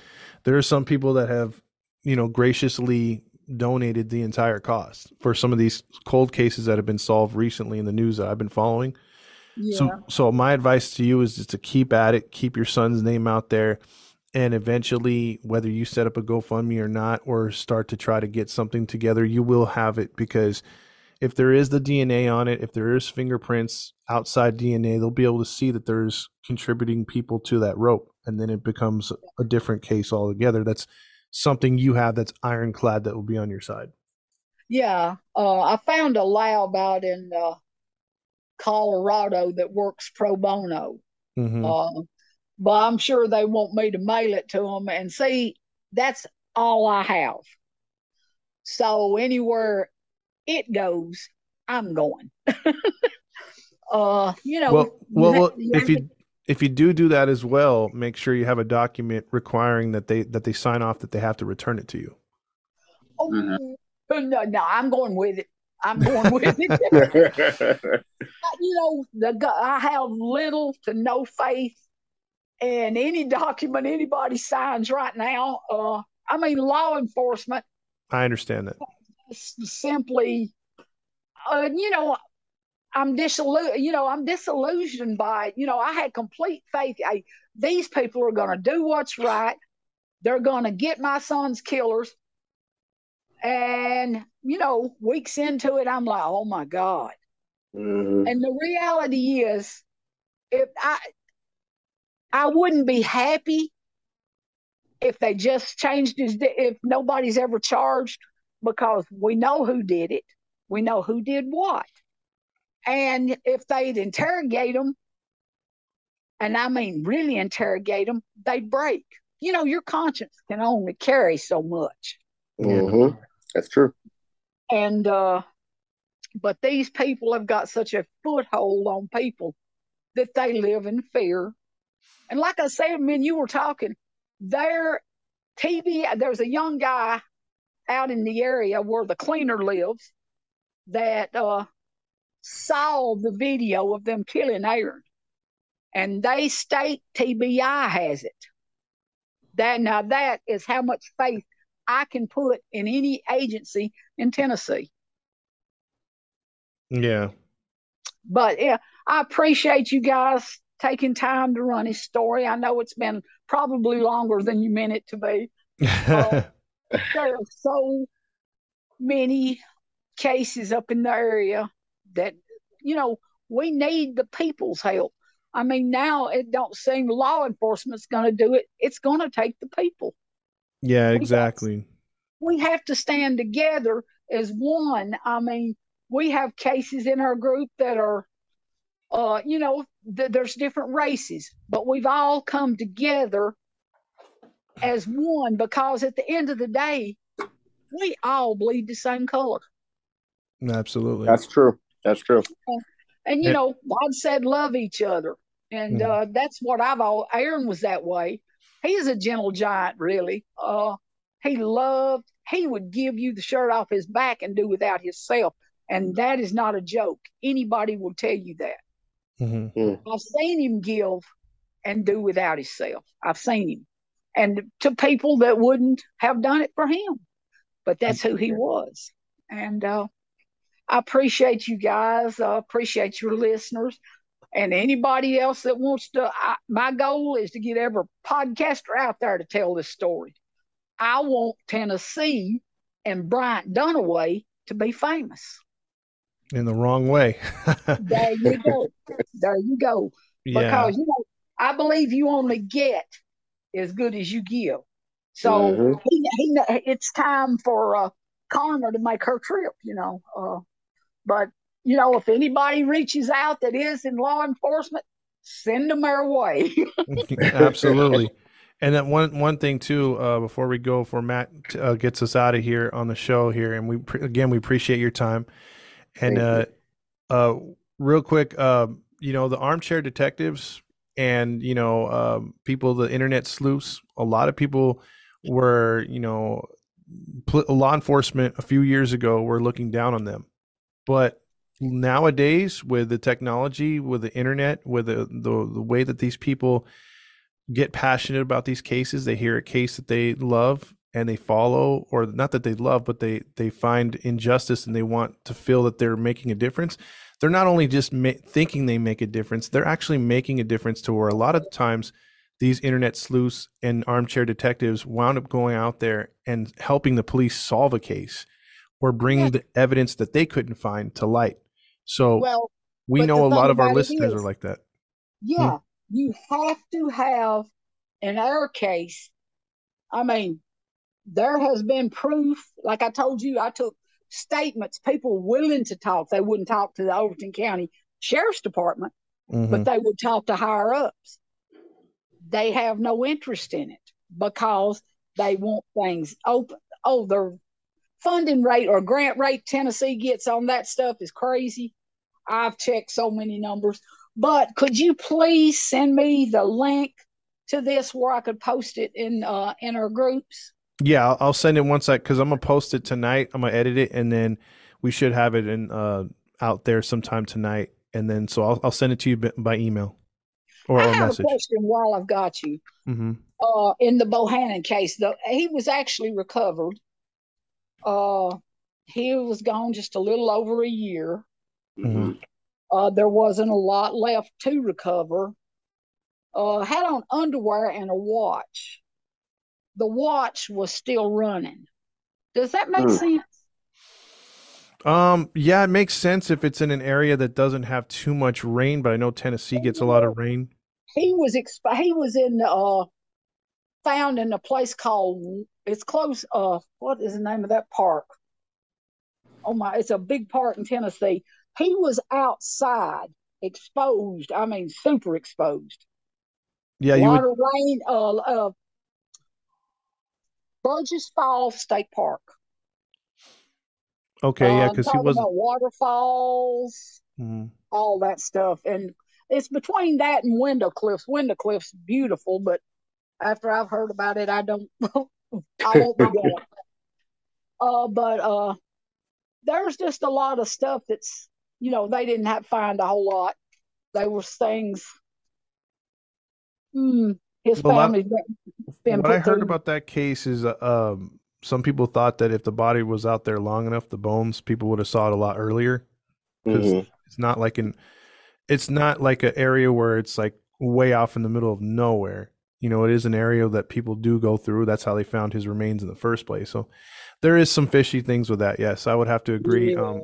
there are some people that have, you know, graciously donated the entire cost for some of these cold cases that have been solved recently in the news that I've been following. Yeah. So, so my advice to you is just to keep at it, keep your son's name out there, and eventually, whether you set up a GoFundMe or not, or start to try to get something together, you will have it because if there is the DNA on it, if there is fingerprints outside DNA, they'll be able to see that there's contributing people to that rope, and then it becomes a different case altogether. That's something you have that's ironclad that will be on your side. Yeah, uh, I found a lab out in uh, Colorado that works pro bono. hmm Uh, but I'm sure they want me to mail it to them. And see, that's all I have. So anywhere it goes, I'm going. uh, you know, well, well, ha- well you if you to- if you do do that as well, make sure you have a document requiring that they that they sign off that they have to return it to you. oh, Mhm. no, no, I'm going with it. I'm going with it. you know, the I have little to no faith in any document anybody signs right now. Uh, I mean, law enforcement I understand that. Simply, uh, you know, I'm disillu- you know, I'm disillusioned by, it. you know, I had complete faith. Hey, these people are going to do what's right. They're going to get my son's killers. And, you know, weeks into it, I'm like, oh my God. Mhm. And the reality is, if I I wouldn't be happy if they just changed his if nobody's ever charged because we know who did it. We know who did what. And if they'd interrogate them, and I mean really interrogate them, they'd break. You know, your conscience can only carry so much. Mhm. That's true. And uh but these people have got such a foothold on people that they live in fear. And like I said, when you were talking, their TV, there's a young guy out in the area where the cleaner lives that uh, saw the video of them killing Aaron. And they state TBI has it. That now that is how much faith I can put in any agency in Tennessee. Yeah. But yeah, I appreciate you guys taking time to run his story. I know it's been probably longer than you meant it to be. there are so many cases up in the area that you know we need the people's help. I mean, now it don't seem law enforcement's going to do it. It's going to take the people. yeah, exactly. We have to stand together as one. I mean, we have cases in our group that are, uh, you know, th- there's different races, but we've all come together as one because at the end of the day, we all bleed the same color. Absolutely. That's true. That's true. And you know, God said love each other. And Mhm. uh, that's what I've all Aaron was that way. He is a gentle giant, really. Uh he loved, he would give you the shirt off his back and do without himself. And that is not a joke. Anybody will tell you that. Mhm. I've seen him give and do without himself. I've seen him. And to people that wouldn't have done it for him. But that's who he was. And uh, I appreciate you guys. I appreciate your listeners. And anybody else that wants to, I, my goal is to get every podcaster out there to tell this story. I want Tennessee and Bryant Dunaway to be famous. In the wrong way. There you go. there you go yeah. because you know I believe you only get as good as you give. So Mhm. he, he, it's time for uh, Karma to make her trip. You know, uh, but you know if anybody reaches out that is in law enforcement, send them our way. Absolutely. And then one one thing too, uh, before we go, for Matt uh, gets us out of here on the show here, and we pre- again we appreciate your time. And Thank uh, uh, real quick, uh, you know the armchair detectives and you know um, people, the internet sleuths. A lot of people were, you know, pl- law enforcement a few years ago were looking down on them, but nowadays with the technology, with the internet, with the the, the way that these people get passionate about these cases they hear a case that they love and they follow or not that they love but they they find injustice and they want to feel that they're making a difference they're not only just ma- thinking they make a difference they're actually making a difference to where a lot of times these internet sleuths and armchair detectives wound up going out there and helping the police solve a case or bring Yeah. the evidence that they couldn't find to light so well, we know a lot of our listeners is- are like that hmm? yeah, you have to have in our case. I mean, there has been proof. Like I told you, I took statements. People willing to talk. They wouldn't talk to the Overton County Sheriff's Department. Mhm. but they would talk to higher ups. They have no interest in it because they want things open. Oh, their funding rate or grant rate Tennessee gets on that stuff is crazy. I've checked so many numbers. But could you please send me the link to this where I could post it in uh in our groups? Yeah, I'll, send it once I because I'm gonna post it tonight. I'm gonna edit it and then we should have it in uh out there sometime tonight. And then so I'll I'll send it to you by, email or, I or have message. a question while I've got you. hmm uh, in the Bohannon case. though, he was actually recovered. Uh, he was gone just a little over a year. Mhm. Uh, there wasn't a lot left to recover. Uh, had on underwear and a watch. The watch was still running. Does that make Hmm. sense? Um, yeah, it makes sense if it's in an area that doesn't have too much rain, but I know Tennessee gets a lot of rain. He was exp- he was in uh found in a place called it's close uh what is the name of that park? Oh my, it's a big park in Tennessee. He was outside, exposed. I mean, super exposed. Yeah, a you lot would. of rain. Uh, uh, Burgess Falls State Park. Okay, yeah, because he wasn't. about waterfalls, mhm. all that stuff, and it's between that and Window Cliffs. Window Cliffs beautiful, but after I've heard about it, I don't. I won't be going. Uh, but uh, there's just a lot of stuff that's you know they didn't have find a whole lot. They were things. Hmm, his Well, family. been What I heard through- about that case is, uh, um, some people thought that if the body was out there long enough, the bones people would have saw it a lot earlier. because Mhm. it's not like an it's not like an area where it's like way off in the middle of nowhere you know it is an area that people do go through that's how they found his remains in the first place so there is some fishy things with that yes i would have to agree Yeah. um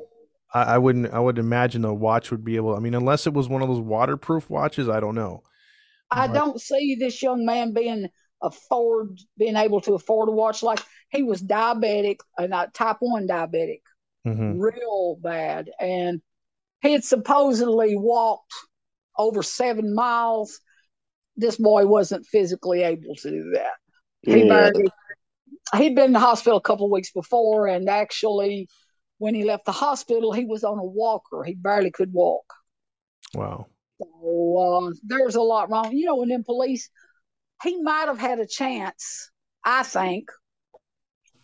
I, I wouldn't i would imagine a watch would be able i mean unless it was one of those waterproof watches i don't know I don't see this young man being afford being able to afford to watch like he was diabetic and not type one diabetic, Mhm. real bad, and he had supposedly walked over seven miles. This boy wasn't physically able to do that. He Yeah. barely he'd been in the hospital a couple of weeks before, and actually, when he left the hospital, he was on a walker. He barely could walk. Wow. So uh, there's a lot wrong. You know, and then police, he might have had a chance, I think,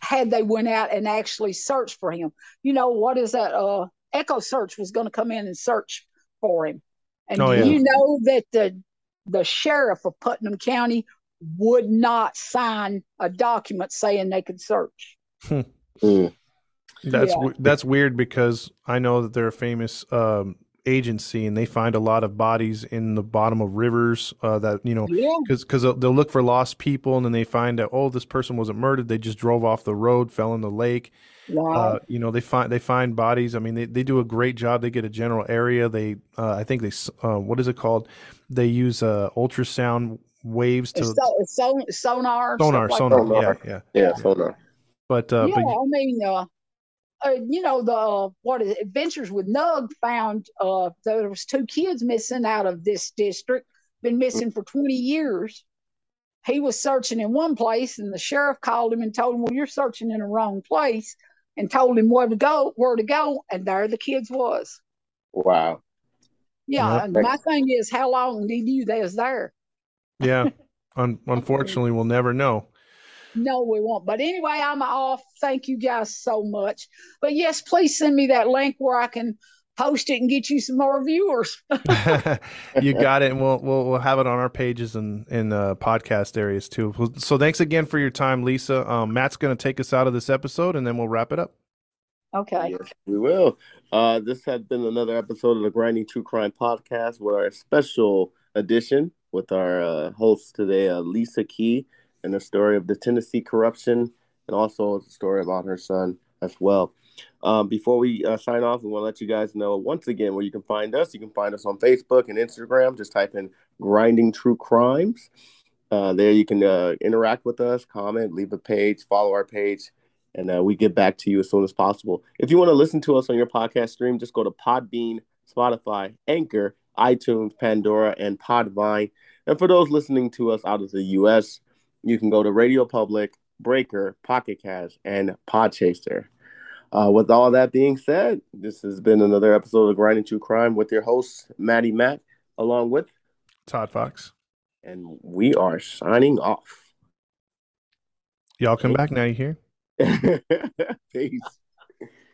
had they went out and actually searched for him. You know, what is that? Uh, Echo Search was going to come in and search for him. And Oh, yeah. you know that the the sheriff of Putnam County would not sign a document saying they could search? Mm. That's Yeah. that's weird because I know that they're famous um, agency and they find a lot of bodies in the bottom of rivers uh, that you know Yeah, because because they'll, they'll look for lost people and then they find out oh this person wasn't murdered. They just drove off the road fell in the lake. Right. uh, you know they find they find bodies. I mean they, they do a great job. They get a general area. They uh, i think they uh, what is it called? They use uh, ultrasound waves to so, so, sonar, sonar like sonar. Sonar. yeah yeah. Yeah, sonar. but uh yeah, but I mean, uh, you know, the uh, what is it, Adventures with Nug found uh, there was two kids missing out of this district, been missing for 20 years. He was searching in one place, and the sheriff called him and told him, "Well, you're searching in the wrong place," and told him where to go, where to go, and there the kids was. Wow. Yeah, Yep. and my thing is, how long did you they was there? yeah Un- unfortunately we'll never know No, we won't. But anyway, I'm off. Thank you guys so much. But yes, please send me that link where I can post it and get you some more viewers. you got it, and we'll we'll we'll have it on our pages and in uh, podcast areas too. So thanks again for your time, Lisa. Um, Matt's going to take us out of this episode, and then we'll wrap it up. Okay. Yes, we will. Uh, this has been another episode of the Grinding True Crime Podcast with our special edition with our uh, host today, uh, Lisa Key, and the story of the Tennessee corruption, and also a story about her son as well. Um, before we uh, sign off, we want to let you guys know once again where you can find us. You can find us on Facebook and Instagram. Just type in Grinding True Crimes. Uh, there you can uh, interact with us, comment, leave a page, follow our page and uh, we get back to you as soon as possible. If you want to listen to us on your podcast stream, just go to Podbean, Spotify, Anchor, iTunes, Pandora, and Podvine. And for those listening to us out of the U.S., you can go to Radio Public, Breaker, Pocket Cast, and Podchaser. Uh, with all that being said, this has been another episode of Grinding True Crime with your host, Maddie Matt, along with, Todd Fox, and we are signing off. y'all come back now. You hear? Peace.